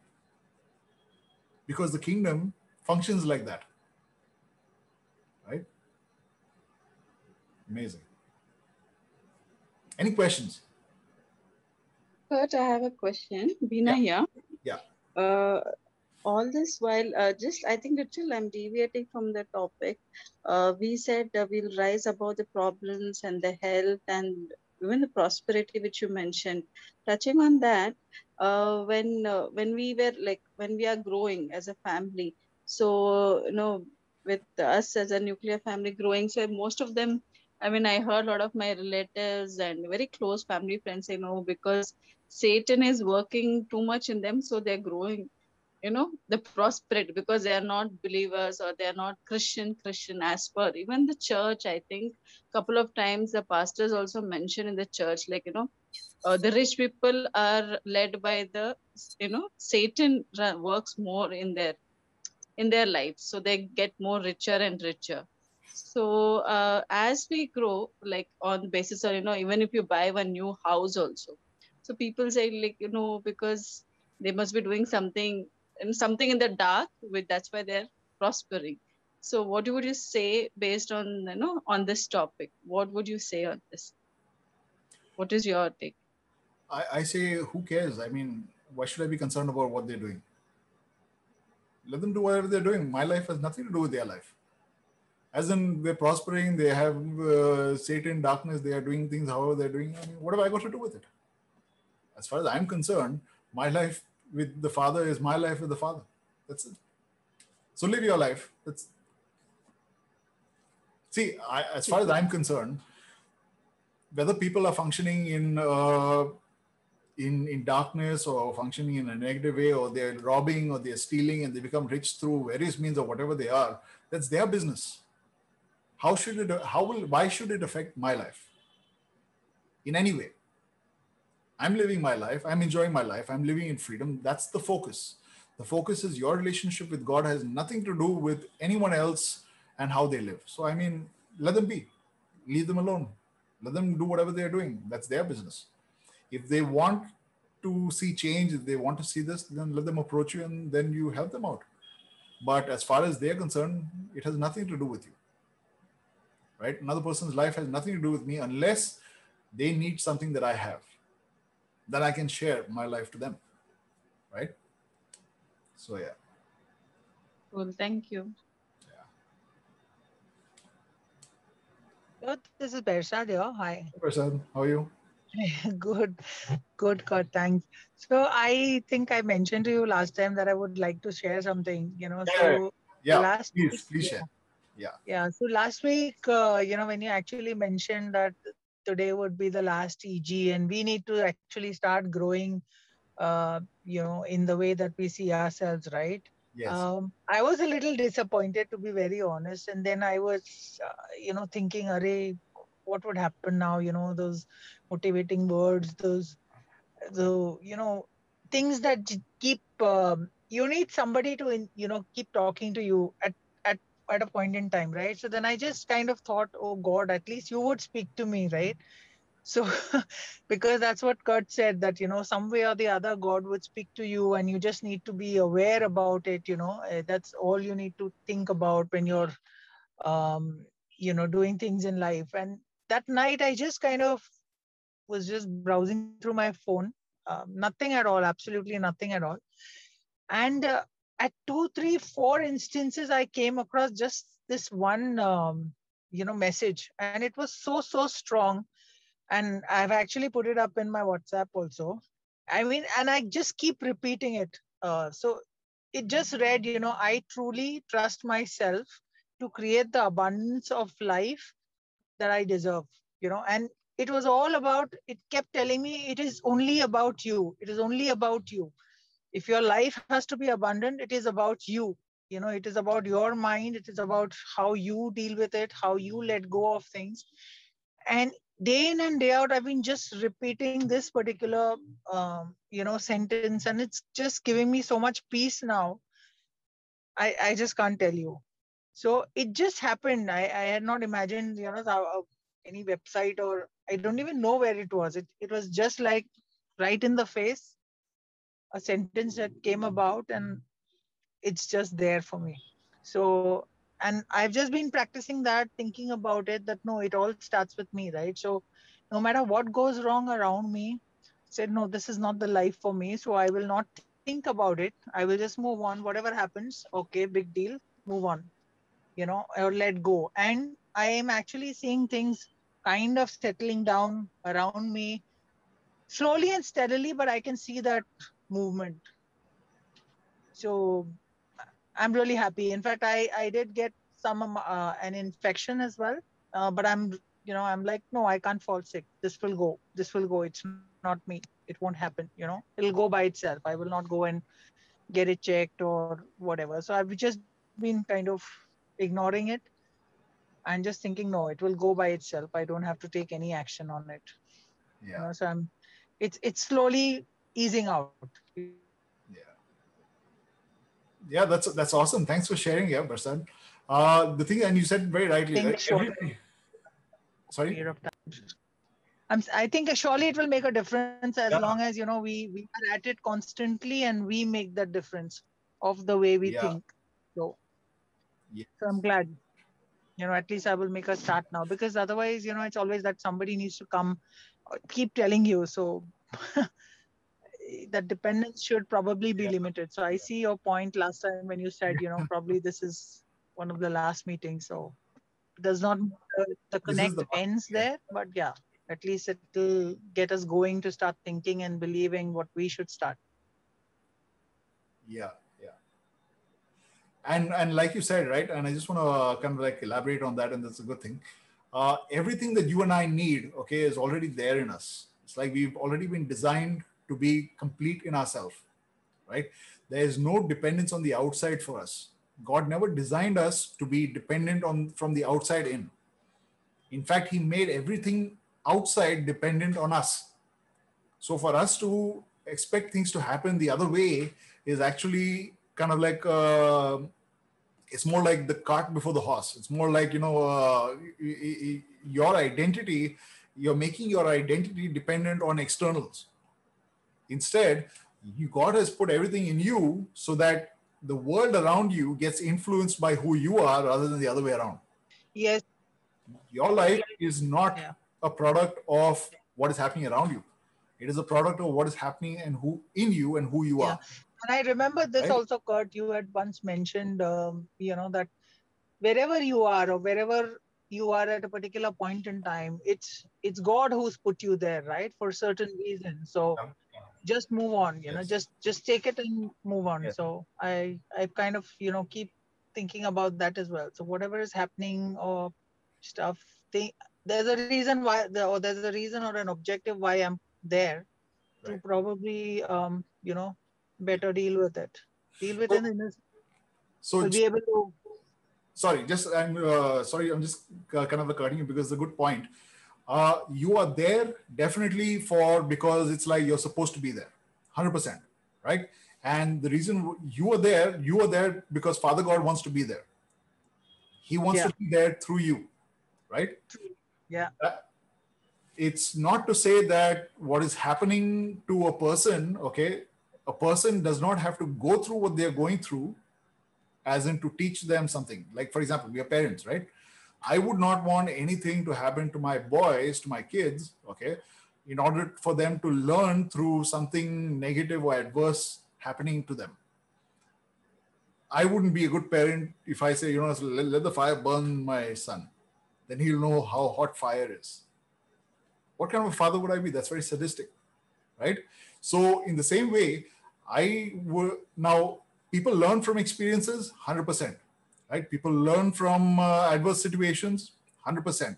Speaker 3: Because the kingdom functions like that. Right? Amazing. Any questions?
Speaker 2: Kurt, I have a question. Bina
Speaker 3: Yeah.
Speaker 2: here.
Speaker 3: Yeah.
Speaker 2: Uh, all this while, uh, just I think little I'm deviating from the topic. Uh, we said uh, we'll rise above the problems and the health and even the prosperity which you mentioned. Touching on that, uh, when uh, when we were like when we are growing as a family, so you know with us as a nuclear family growing, so most of them I mean, I heard a lot of my relatives and very close family friends say no because Satan is working too much in them, so they're growing, you know, the prospered because they are not believers or they are not Christian, Christian as per even the church. I think couple of times the pastors also mentioned in the church, like you know, uh, the rich people are led by the, you know, Satan works more in their in their lives, so they get more richer and richer so uh, as we grow like on basis of you know even if you buy one new house also so people say like you know because they must be doing something and something in the dark with that's why they're prospering so what would you say based on you know on this topic what would you say on this what is your take
Speaker 3: I, I say, who cares? I mean, why should I be concerned about what they're doing? Let them do whatever they're doing. My life has nothing to do with their life. As in, they're prospering, they have uh, Satan, darkness, they are doing things however they're doing. I mean, what have I got to do with it? As far as I'm concerned, my life with the Father is my life with the Father. That's it. So live your life. That's See, I, as far as I'm concerned, whether people are functioning in uh, in in darkness or functioning in a negative way, or they're robbing or they're stealing and they become rich through various means or whatever they are, that's their business. How should it? How will? Why should it affect my life? In any way. I'm living my life. I'm enjoying my life. I'm living in freedom. That's the focus. The focus is your relationship with God has nothing to do with anyone else and how they live. So, I mean, let them be, leave them alone, let them do whatever they're doing. That's their business. If they want to see change, if they want to see this, then let them approach you and then you help them out. But as far as they're concerned, it has nothing to do with you. Right? Another person's life has nothing to do with me unless they need something that I have. Then I can share my life to them. Right? So yeah.
Speaker 2: Well, thank you.
Speaker 4: Oh, this is Prasad here. Hi.
Speaker 3: Prasad, how are you?
Speaker 4: good, good, God, thanks. So I think I mentioned to you last time that I would like to share something, you know.
Speaker 3: Yeah,
Speaker 4: so
Speaker 3: Yeah,
Speaker 4: last
Speaker 3: please,
Speaker 4: week,
Speaker 3: please
Speaker 4: yeah,
Speaker 3: share. Yeah.
Speaker 4: yeah. So last week, uh, you know, when you actually mentioned that today would be the last EG and we need to actually start growing, uh, you know, in the way that we see ourselves, right?
Speaker 3: Yes.
Speaker 4: Um, I was a little disappointed to be very honest. And then I was, uh, you know, thinking, Array, what would happen now? You know, those motivating words, those, the, you know, things that keep, um, you need somebody to, you know, keep talking to you at, at, a point in time, right? So then I just kind of thought, oh God, at least you would speak to me, right? So, because that's what Kurt said that, you know, some way or the other, God would speak to you and you just need to be aware about it. You know, Eh, that's all you need to think about when you're, um, you know, doing things in life. And that night, I just kind of was just browsing through my phone, um, nothing at all, absolutely nothing at all. And uh, at two, three, four instances, I came across just this one, um, you know, message, and it was so, so strong and I've actually put it up in my WhatsApp also. I mean, and I just keep repeating it. Uh, so it just read, you know, I truly trust myself to create the abundance of life that I deserve, you know, and it was all about, it kept telling me it is only about you. It is only about you. If your life has to be abundant, it is about you. You know, it is about your mind. It is about how you deal with it, how you let go of things. And day in and day out i've been just repeating this particular um, you know sentence and it's just giving me so much peace now i i just can't tell you so it just happened i i had not imagined you know any website or i don't even know where it was it, it was just like right in the face a sentence that came about and it's just there for me. So and i've just been practicing that thinking about it that no it all starts with me right? So no matter what goes wrong around me said no this is not the life for me so i will not think about it. I will just move on. Whatever happens okay big deal move on you know or let go. And i am actually seeing things kind of settling down around me slowly and steadily but i can see that movement so I'm really happy. In fact, I I did get some um, uh, an infection as well, uh, but I'm you know I'm like no, I can't fall sick. This will go. This will go. It's not me. It won't happen. You know, it'll go by itself. I will not go and get it checked or whatever. So I've just been kind of ignoring it and just thinking no, it will go by itself. I don't have to take any action on it. You
Speaker 3: Yeah.
Speaker 4: know, so I'm it's it's slowly easing out.
Speaker 3: Yeah. Yeah, that's that's awesome. Thanks for sharing, yeah, Prasad. Uh, the thing, and you said very rightly, right? Every- sorry.
Speaker 4: period of time. I'm, i think surely it will make a difference as
Speaker 3: Yeah.
Speaker 4: long as you know we we are at it constantly and we make that difference of the way we
Speaker 3: Yeah.
Speaker 4: think. So,
Speaker 3: Yeah.
Speaker 4: so I'm glad. You know, at least I will make a start now because otherwise, you know, it's always that somebody needs to come, keep telling you. So that dependence should probably be
Speaker 3: Yeah.
Speaker 4: limited. So I see your point last time when you said, you know, probably this is one of the last meetings. So it does not the, connect
Speaker 3: the
Speaker 4: ends there, but yeah, at least it will get us going to start thinking and believing what we should start.
Speaker 3: Yeah, yeah. and and like you said, right? And I just want to kind of like elaborate on that, and that's a good thing. Uh, everything that you and I need, okay, is already there in us. It's like we've already been designed to be complete in ourselves, right? There is no dependence on the outside for us. God never designed us to be dependent on from the outside in. In fact, He made everything outside dependent on us. So for us to expect things to happen the other way is actually kind of like uh, it's more like the cart before the horse. It's more like you know uh, your identity. You're making your identity dependent on externals. Instead, you, God has put everything in you so that the world around you gets influenced by who you are rather than the other way around.
Speaker 4: Yes.
Speaker 3: Your life is not
Speaker 4: Yeah.
Speaker 3: a product of what is happening around you. It is a product of what is happening and who in you and who you
Speaker 4: Yeah.
Speaker 3: are.
Speaker 4: And I remember this
Speaker 3: Right.
Speaker 4: also, Kurt. You had once mentioned, um, you know, that wherever you are or wherever you are at a particular point in time, it's it's God who's put you there, right, for certain reasons. So just move on. You know, just just take it and move on.
Speaker 3: Yes.
Speaker 4: So I I kind of you know keep thinking about that as well. So whatever is happening or stuff, think there's a reason why, the, or there's a reason or an objective why I'm there to probably um you know better deal with it deal with
Speaker 3: So-
Speaker 4: it
Speaker 3: So
Speaker 4: be able to
Speaker 3: sorry, just I'm uh, sorry, I'm just uh, kind of cutting you because it's a good point. Uh, you are there definitely for because it's like you're supposed to be there, hundred percent, right? And the reason you are there, you are there because Father God wants to be there. He wants
Speaker 4: Yeah.
Speaker 3: to be there through you, right?
Speaker 4: Yeah.
Speaker 3: It's not to say that what is happening to a person, okay, a person does not have to go through what they're going through as in to teach them something. Like, for example, we are parents, right? I would not want anything to happen to my boys, to my kids, okay, in order for them to learn through something negative or adverse happening to them. I wouldn't be a good parent if I say, you know, let, let the fire burn my son. Then he'll know how hot fire is. What kind of a father would I be? That's very sadistic, right? So, in the same way, I would now people learn from experiences 100% right? People learn from uh, adverse situations 100%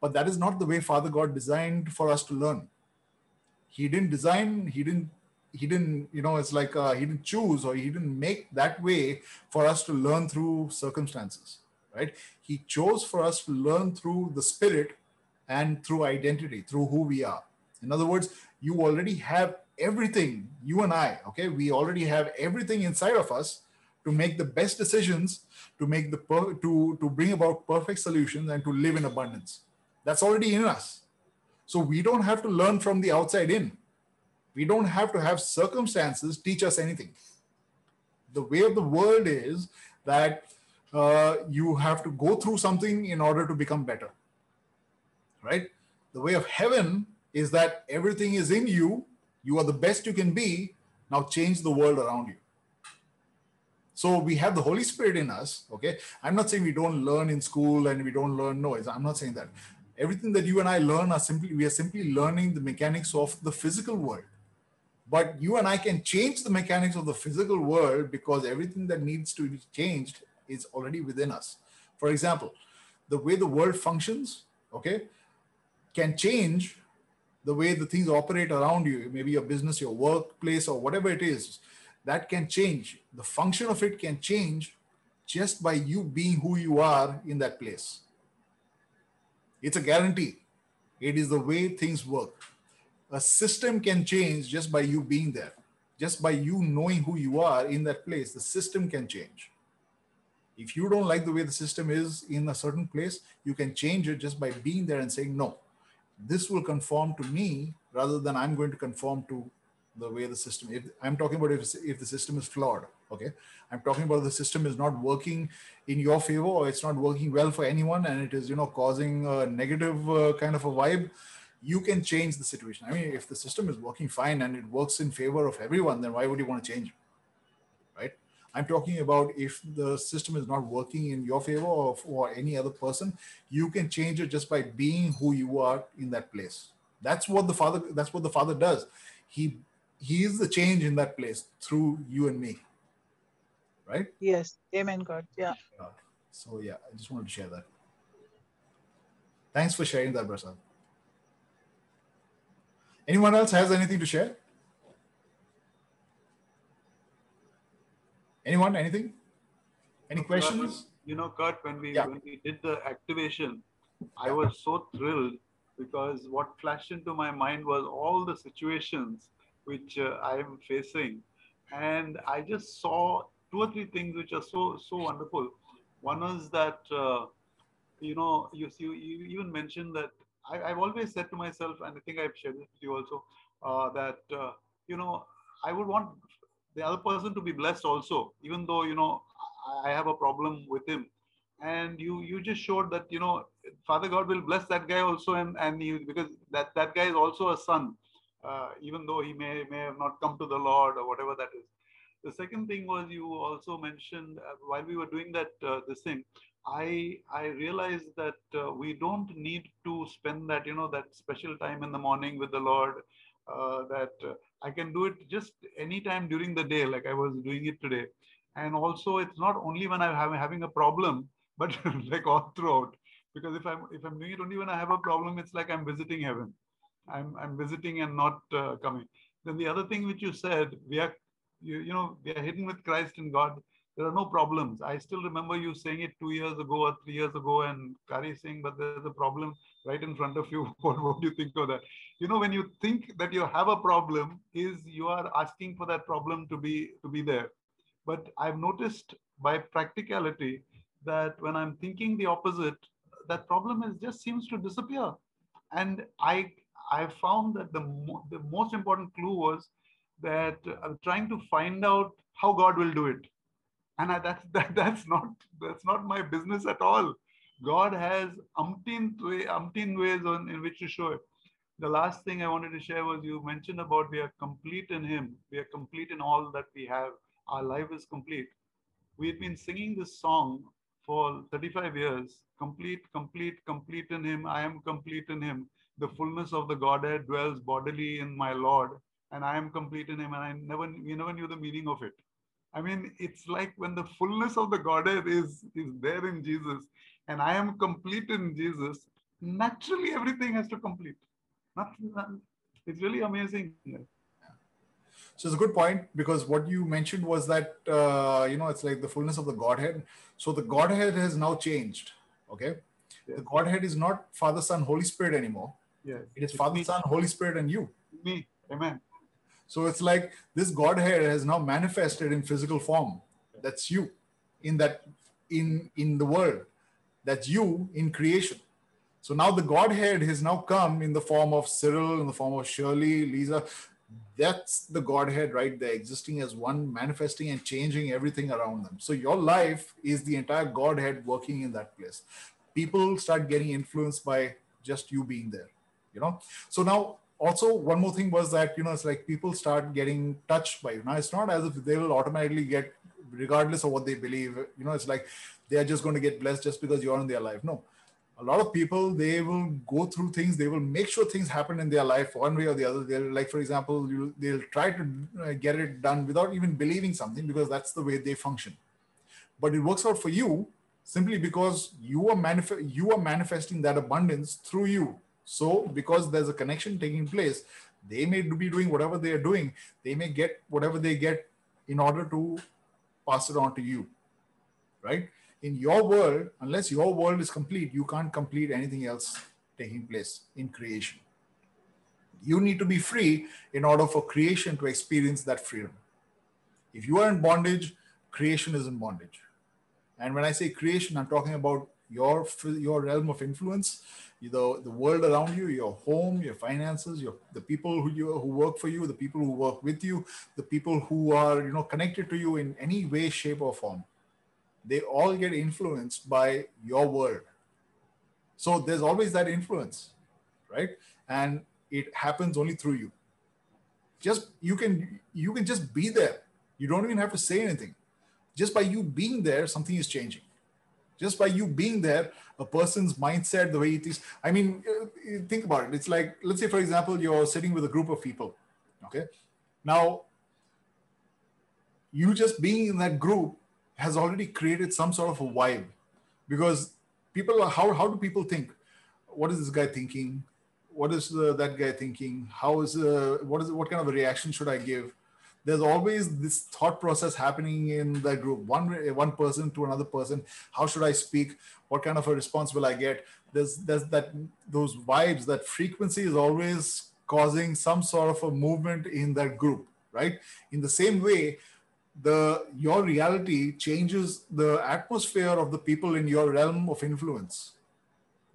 Speaker 3: but that is not the way father god designed for us to learn. He didn't design he didn't he didn't you know it's like uh, he didn't choose or he didn't make that way for us to learn through circumstances right? He chose for us to learn through the spirit and through identity through who we are. In other words you already have everything you and i okay? We already have everything inside of us to make the best decisions to make the per- to to bring about perfect solutions and to live in abundance. That's already in us. So we don't have to learn from the outside in. We don't have to have circumstances teach us anything. The way of the world is that uh, you have to go through something in order to become better right? The way of heaven is that everything is in you. You are the best you can be. Now change the world around you so we have the holy spirit in us okay? I'm not saying we don't learn in school and we don't learn noise. i'm not saying that. Everything that you and i learn are simply we are simply learning the mechanics of the physical world. But you and i can change the mechanics of the physical world because everything that needs to be changed is already within us. For example the way the world functions okay can change the way the things operate around you, maybe your business, your workplace, or whatever it is, that can change. The function of it can change just by you being who you are in that place. It's a guarantee. It is the way things work. A system can change just by you being there, just by you knowing who you are in that place. The system can change. If you don't like the way the system is in a certain place, you can change it just by being there and saying, no, this will conform to me rather than I'm going to conform to the way the system. If I'm talking about if, if the system is flawed, okay, I'm talking about the system is not working in your favor or it's not working well for anyone and it is you know causing a negative uh, kind of a vibe. You can change the situation. I mean, if the system is working fine and it works in favor of everyone, then why would you want to change? Right? I'm talking about if the system is not working in your favor or for any other person, you can change it just by being who you are in that place. That's what the father. That's what the father does. He he is the change in that place through you and me. right?
Speaker 4: Yes. Amen, God. Yeah.
Speaker 3: So yeah, I just wanted to share that. Thanks for sharing that, Prasad. Anyone else has anything to share? Anyone? Anything? Any questions?
Speaker 1: You know, Kurt, when we
Speaker 3: Yeah.
Speaker 1: when we did the activation, I was so thrilled because what flashed into my mind was all the situations which uh, I am facing, and I just saw two or three things which are so so wonderful. One is that uh, you know you, you you even mentioned that I, I've always said to myself, and I think I've shared it with you also, uh, that uh, you know I would want the other person to be blessed also, even though you know I I have a problem with him. And you you just showed that you know Father God will bless that guy also, and and you because that that guy is also a son, uh, even though he may may have not come to the Lord or whatever that is. The second thing was you also mentioned uh, while we were doing that uh, this thing, I I realized that uh, we don't need to spend that you know that special time in the morning with the Lord. Uh, that uh, I can do it just anytime during the day, like I was doing it today. And also, it's not only when I'm having a problem, but like all throughout. Because if I'm if I'm doing it only when I have a problem, it's like I'm visiting heaven. I'm I'm visiting and not uh, coming. Then the other thing which you said, we are you, you know we are hidden with Christ in God. There are no problems. I still remember you saying it two years ago or three years ago, and Kari saying, but there's a problem right in front of you. what, what do you think of that? You know, when you think that you have a problem, is you are asking for that problem to be to be there. But I've noticed by practicality that when I'm thinking the opposite, that problem is just seems to disappear. And I I found that the mo- the most important clue was that I'm trying to find out how God will do it, and I, that's that, that's not that's not my business at all. God has umpteen way, umpteen ways on in which to show it. The last thing I wanted to share was you mentioned about we are complete in Him. We are complete in all that we have. Our life is complete. We've been singing this song for 35 years. Complete, complete, complete in Him. I am complete in Him. The fullness of the Godhead dwells bodily in my Lord, and I am complete in Him. And I never, we never knew the meaning of it. I mean, it's like when the fullness of the Godhead is is there in Jesus, and I am complete in Jesus. Naturally, everything has to complete. Nothing. nothing- It's really amazing.
Speaker 3: So it's a good point because what you mentioned was that uh, you know it's like the fullness of the Godhead. So the Godhead has now changed. Okay, the Godhead is not Father, Son, Holy Spirit anymore.
Speaker 1: Yes.
Speaker 3: It is Father. Son, Holy Spirit, and you.
Speaker 1: Me. Amen.
Speaker 3: So it's like this Godhead has now manifested in physical form. That's you in that in in the world. That's you in creation. So now the Godhead has now come in the form of Cyril, in the form of Shirley, Lisa. That's the Godhead right there, existing as one, manifesting and changing everything around them. So your life is the entire Godhead working in that place. People start getting influenced by just you being there, you know. So now also one more thing was that you know it's like people start getting touched by you now it's not as if they will automatically get regardless of what they believe you know it's like they are just going to get blessed just because you're in their life. No. A lot of people they will go through things they will make sure things happen in their life one way or the other. They'll like for example you, they'll try to uh, get it done without even believing something because that's the way they function. But it works out for you simply because you are manif- you are manifesting that abundance through you so because there's a connection taking place they may be doing whatever they are doing they may get whatever they get in order to pass it on to you right? In your world unless your world is complete you can't complete anything else taking place in creation. You need to be free in order for creation to experience that freedom. If you are in bondage creation is in bondage. And when i say creation i'm talking about your your realm of influence the, the world around you, your home, your finances, your the people who you who work for you, the people who work with you, the people who are you know connected to you in any way, shape, or form. They all get influenced by your world. So there's always that influence, right? And it happens only through you. Just you can you can just be there. You don't even have to say anything. Just by you being there, something is changing just by you being there a person's mindset the way it is i mean think about it it's like let's say for example you're sitting with a group of people okay now you just being in that group has already created some sort of a vibe because people are, how, how do people think? What is this guy thinking? What is uh, that guy thinking? How is, uh, what is, what kind of a reaction should I give? There's always this thought process happening in the group. One, one person to another person. How should I speak? What kind of a response will I get? There's, there's that, those vibes, that frequency is always causing some sort of a movement in that group, right? In the same way, the your reality changes the atmosphere of the people in your realm of influence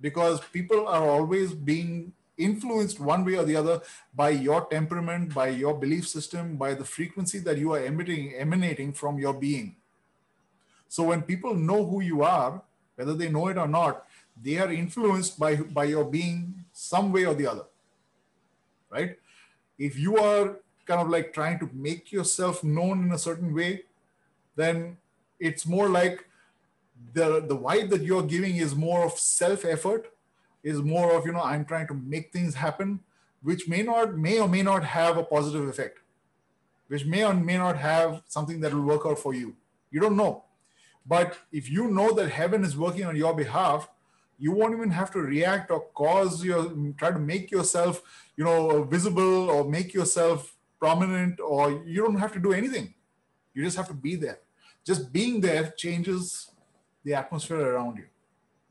Speaker 3: because people are always being influenced one way or the other by your temperament by your belief system by the frequency that you are emitting emanating from your being. So when people know who you are whether they know it or not they are influenced by by your being some way or the other right? If you are kind of like trying to make yourself known in a certain way, then it's more like the the vibe that you're giving is more of self effort, is more of you know I'm trying to make things happen, which may not may or may not have a positive effect, which may or may not have something that will work out for you. You don't know, but if you know that heaven is working on your behalf, you won't even have to react or cause your try to make yourself you know visible or make yourself prominent or you don't have to do anything. You just have to be there. Just being there changes the atmosphere around you.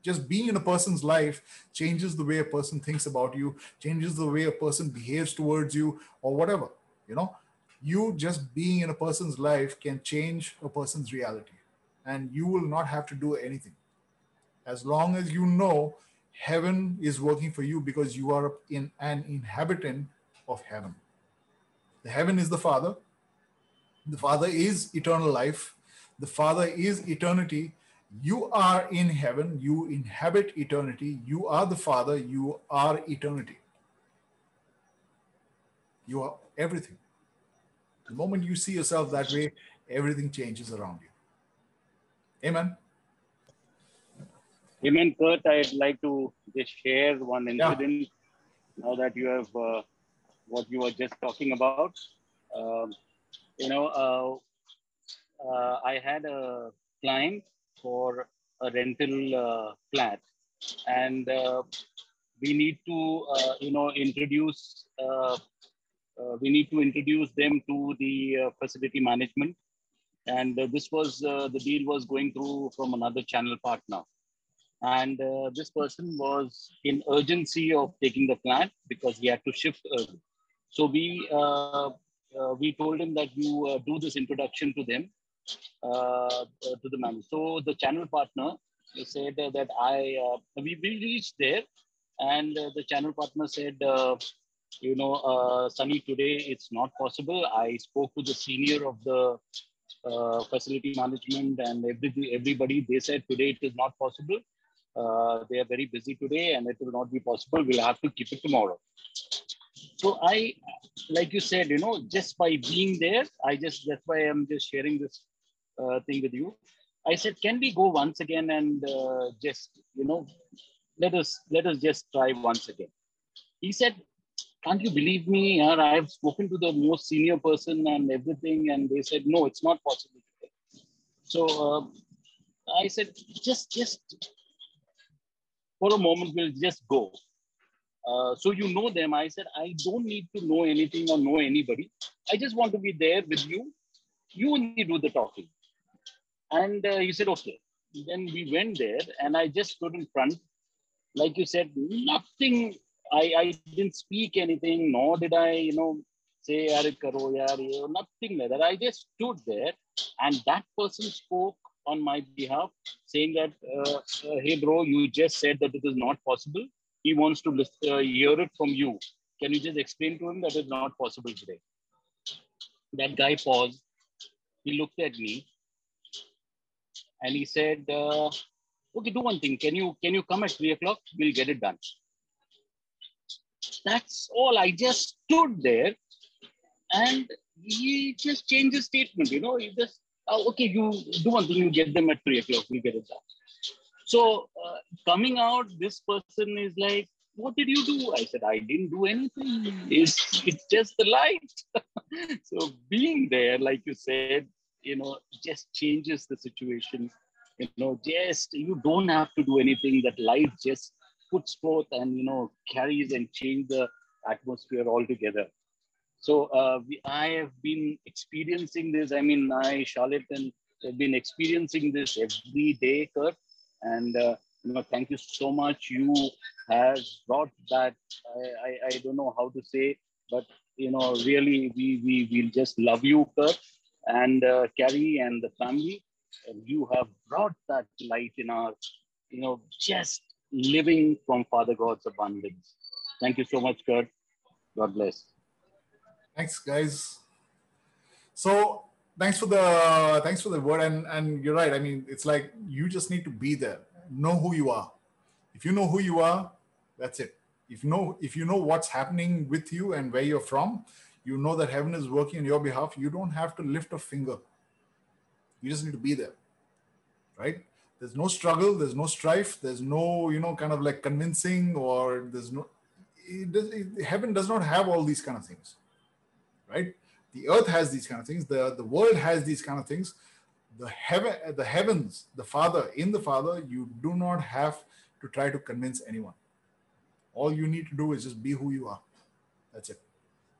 Speaker 3: Just being in a person's life changes the way a person thinks about you, changes the way a person behaves towards you, or whatever. You know, you just being in a person's life can change a person's reality, and you will not have to do anything. As long as you know heaven is working for you because you are in an inhabitant of heaven. The heaven is the Father. The Father is eternal life. The Father is eternity. You are in heaven. You inhabit eternity. You are the Father. You are eternity. You are everything. The moment you see yourself that way, everything changes around you. Amen.
Speaker 5: Amen, Kurt. I'd like to just share one incident yeah. now that you have uh, what you were just talking about. Um, you know, uh, uh, I had a client for a rental uh, flat, and uh, we need to, uh, you know, introduce. Uh, we need to introduce them to the facility management, and this was the deal was going through from another channel partner and uh, this person was in urgency of taking the flat because he had to shift early. So we uh, uh, we told him that you uh, do this introduction to them uh, to the man. So the channel partner said that I we, we reached there, and the channel partner said. you know, Sunny, today it's not possible. I spoke to the senior of the uh, facility management and every, everybody, they said today it is not possible. Uh, they are very busy today and it will not be possible. We'll have to keep it tomorrow. So I, like you said, you know, just by being there, I just, that's why I'm just sharing this uh, thing with you. I said, can we go once again and uh, just, you know, let us, let us just try once again. He said, can't you believe me? I've spoken to the most senior person and everything. And they said, no, it's not possible. So uh, I said, just, just for a moment, we'll just go. Uh, so you know them. I said, I don't need to know anything or know anybody. I just want to be there with you. You only do the talking. And uh, he said, okay. Then we went there and I just stood in front. Like you said, nothing. I, I didn't speak anything, nor did I, you know, say, karo, yaar, nothing like that. I just stood there and that person spoke on my behalf, saying that, uh, hey, bro, you just said that it is not possible. He wants to listen, uh, hear it from you. Can you just explain to him that it's not possible today? That guy paused. He looked at me and he said, uh, okay, do one thing. Can you, can you come at three o'clock? We'll get it done. That's all. I just stood there and he just changed his statement. You know, he just oh, okay, you do one thing, you get them at three o'clock, we'll get it done. So uh, coming out, this person is like, what did you do? I said, I didn't do anything. It's, it's just the light. so being there, like you said, you know, just changes the situation. You know, just you don't have to do anything. That life just puts forth and you know carries and change the atmosphere altogether. So uh, we, I have been experiencing this. I mean, I, Charlotte, and have been experiencing this every day, Kurt. And uh, you know, thank you so much. You have brought that. I, I, I don't know how to say, but you know, really, we we will just love you, Kurt, and uh, Carrie and the family. You have brought that light in our, you know, just living from Father God's abundance. Thank you so much, Kurt. God bless.
Speaker 3: Thanks, guys. So thanks for the thanks for the word, and and you're right. I mean, it's like you just need to be there, know who you are. If you know who you are, that's it. If you know if you know what's happening with you and where you're from, you know that heaven is working on your behalf. You don't have to lift a finger. You just need to be there, right? There's no struggle. There's no strife. There's no you know kind of like convincing or there's no. It does, it, heaven does not have all these kind of things right? The earth has these kind of things. The, the world has these kind of things. The heaven, the heavens, the Father, in the Father, you do not have to try to convince anyone. All you need to do is just be who you are. That's it.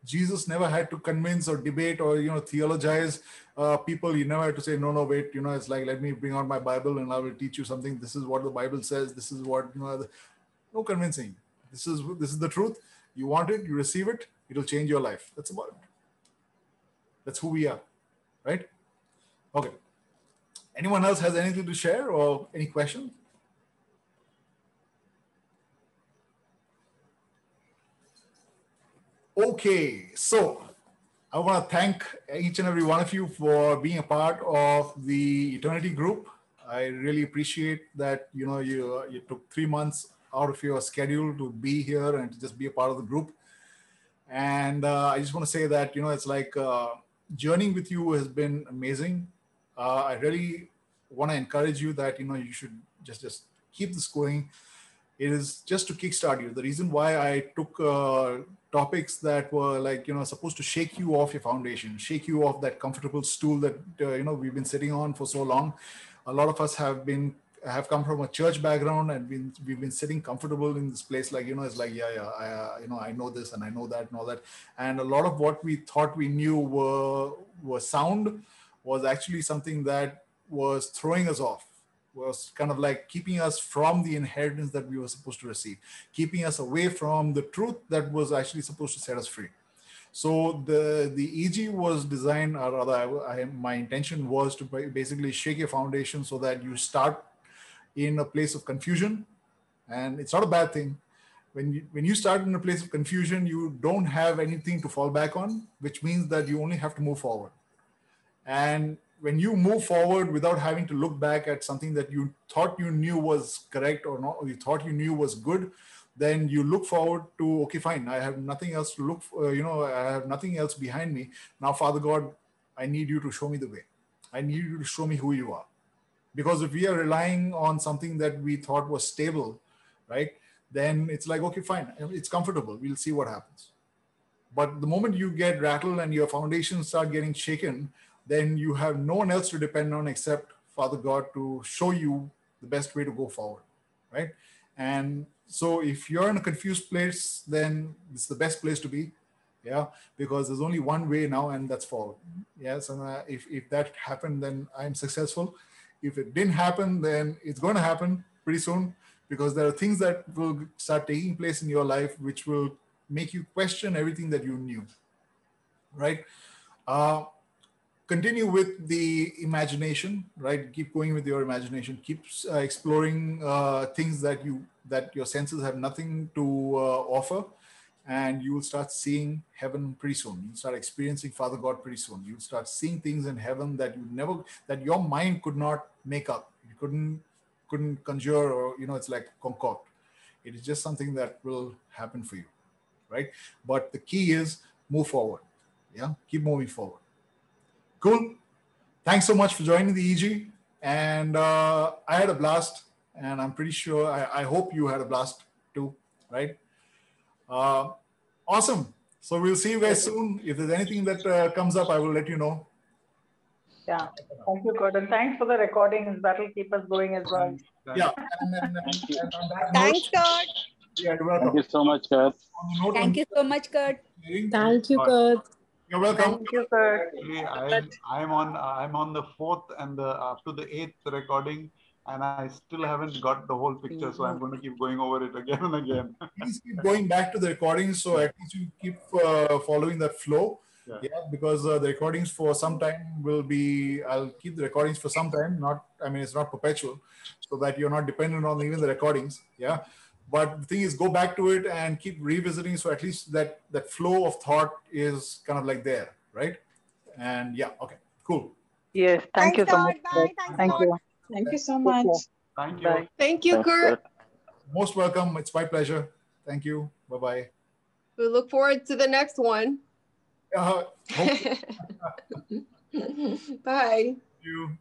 Speaker 3: Jesus never had to convince or debate or you know theologize uh, people. He never had to say, no, no, wait. You know, it's like let me bring out my Bible and I will teach you something. This is what the Bible says. This is what you know. No convincing. This is this is the truth. You want it, you receive it. It'll change your life. That's about it. That's who we are, right? Okay. Anyone else has anything to share or any questions? Okay, so I want to thank each and every one of you for being a part of the Eternity Group. I really appreciate that you know you you took three months out of your schedule to be here and to just be a part of the group. And uh, I just want to say that you know it's like uh, journeying with you has been amazing. Uh, I really want to encourage you that you know you should just just keep this going. It is just to kickstart you. The reason why I took uh, topics that were like you know supposed to shake you off your foundation, shake you off that comfortable stool that uh, you know we've been sitting on for so long. A lot of us have been have come from a church background and been we've been sitting comfortable in this place like you know it's like yeah yeah I, uh, you know I know this and I know that and all that and a lot of what we thought we knew were were sound was actually something that was throwing us off was kind of like keeping us from the inheritance that we were supposed to receive keeping us away from the truth that was actually supposed to set us free. So the the EG was designed, or rather, I, I, my intention was to basically shake your foundation so that you start in a place of confusion. And it's not a bad thing. When you when you start in a place of confusion you don't have anything to fall back on which means that you only have to move forward. And when you move forward without having to look back at something that you thought you knew was correct or not or you thought you knew was good then you look forward to okay fine i have nothing else to look for you know i have nothing else behind me. Now father god i need you to show me the way. I need you to show me who you are. Because if we are relying on something that we thought was stable right then it's like okay fine it's comfortable. We'll see what happens. But the moment you get rattled and your foundations start getting shaken then you have no one else to depend on except father god to show you the best way to go forward right? And so if you're in a confused place then it's the best place to be yeah? Because there's only one way now and that's forward. Yes and uh, if, if that happened then i'm successful. If it didn't happen, then it's going to happen pretty soon because there are things that will start taking place in your life which will make you question everything that you knew, right? Uh, continue with the imagination, right? Keep going with your imagination. Keep uh, exploring uh, things that you that your senses have nothing to uh, offer and you will start seeing heaven pretty soon. You'll start experiencing Father God pretty soon. You'll start seeing things in heaven that you never, that your mind could not make up. You couldn't, couldn't conjure or, you know, it's like concoct. It is just something that will happen for you, right? But the key is move forward. Yeah, keep moving forward. Cool. Thanks so much for joining the EG. And uh, I had a blast, and I'm pretty sure, I, I hope you had a blast too, right? Uh, awesome. So we'll see you guys soon. If there's anything that uh, comes up, I will let you know.
Speaker 6: Yeah. Thank you, Kurt. And thanks for the recordings. That'll keep us going as well.
Speaker 3: Yeah. And, and, and,
Speaker 5: Thank you.
Speaker 3: and on
Speaker 7: Thanks, Kurt.
Speaker 3: yeah,
Speaker 5: Thank you so much, Kurt.
Speaker 3: On the note
Speaker 7: Thank
Speaker 3: on
Speaker 7: you so much, Kurt.
Speaker 8: Thank you, Kurt.
Speaker 3: You're welcome.
Speaker 6: Thank you, Kurt.
Speaker 1: Actually, I'm, I'm on I'm on the fourth and the up to the eighth recording, and I still haven't got the whole picture. So I'm going to keep going over it again and again.
Speaker 3: Please keep going back to the recordings so at least you keep uh, following that flow.
Speaker 1: Yeah.
Speaker 3: Yeah, because uh, the recordings for some time will be, I'll keep the recordings for some time, not, I mean, it's not perpetual, so that you're not dependent on even the recordings. Yeah. But the thing is, go back to it and keep revisiting. So at least that that flow of thought is kind of like there, right? And yeah, okay, cool.
Speaker 6: Yes. Thank
Speaker 7: Thanks,
Speaker 6: you so much.
Speaker 7: Bye. Thanks,
Speaker 6: Thank you.
Speaker 2: Thank you so much.
Speaker 1: Thank you.
Speaker 6: Bye.
Speaker 8: Thank you, Kurt.
Speaker 3: Most welcome. It's my pleasure. Thank you. Bye bye.
Speaker 8: We look forward to the next one.
Speaker 3: Uh, hope
Speaker 8: Bye.
Speaker 3: you.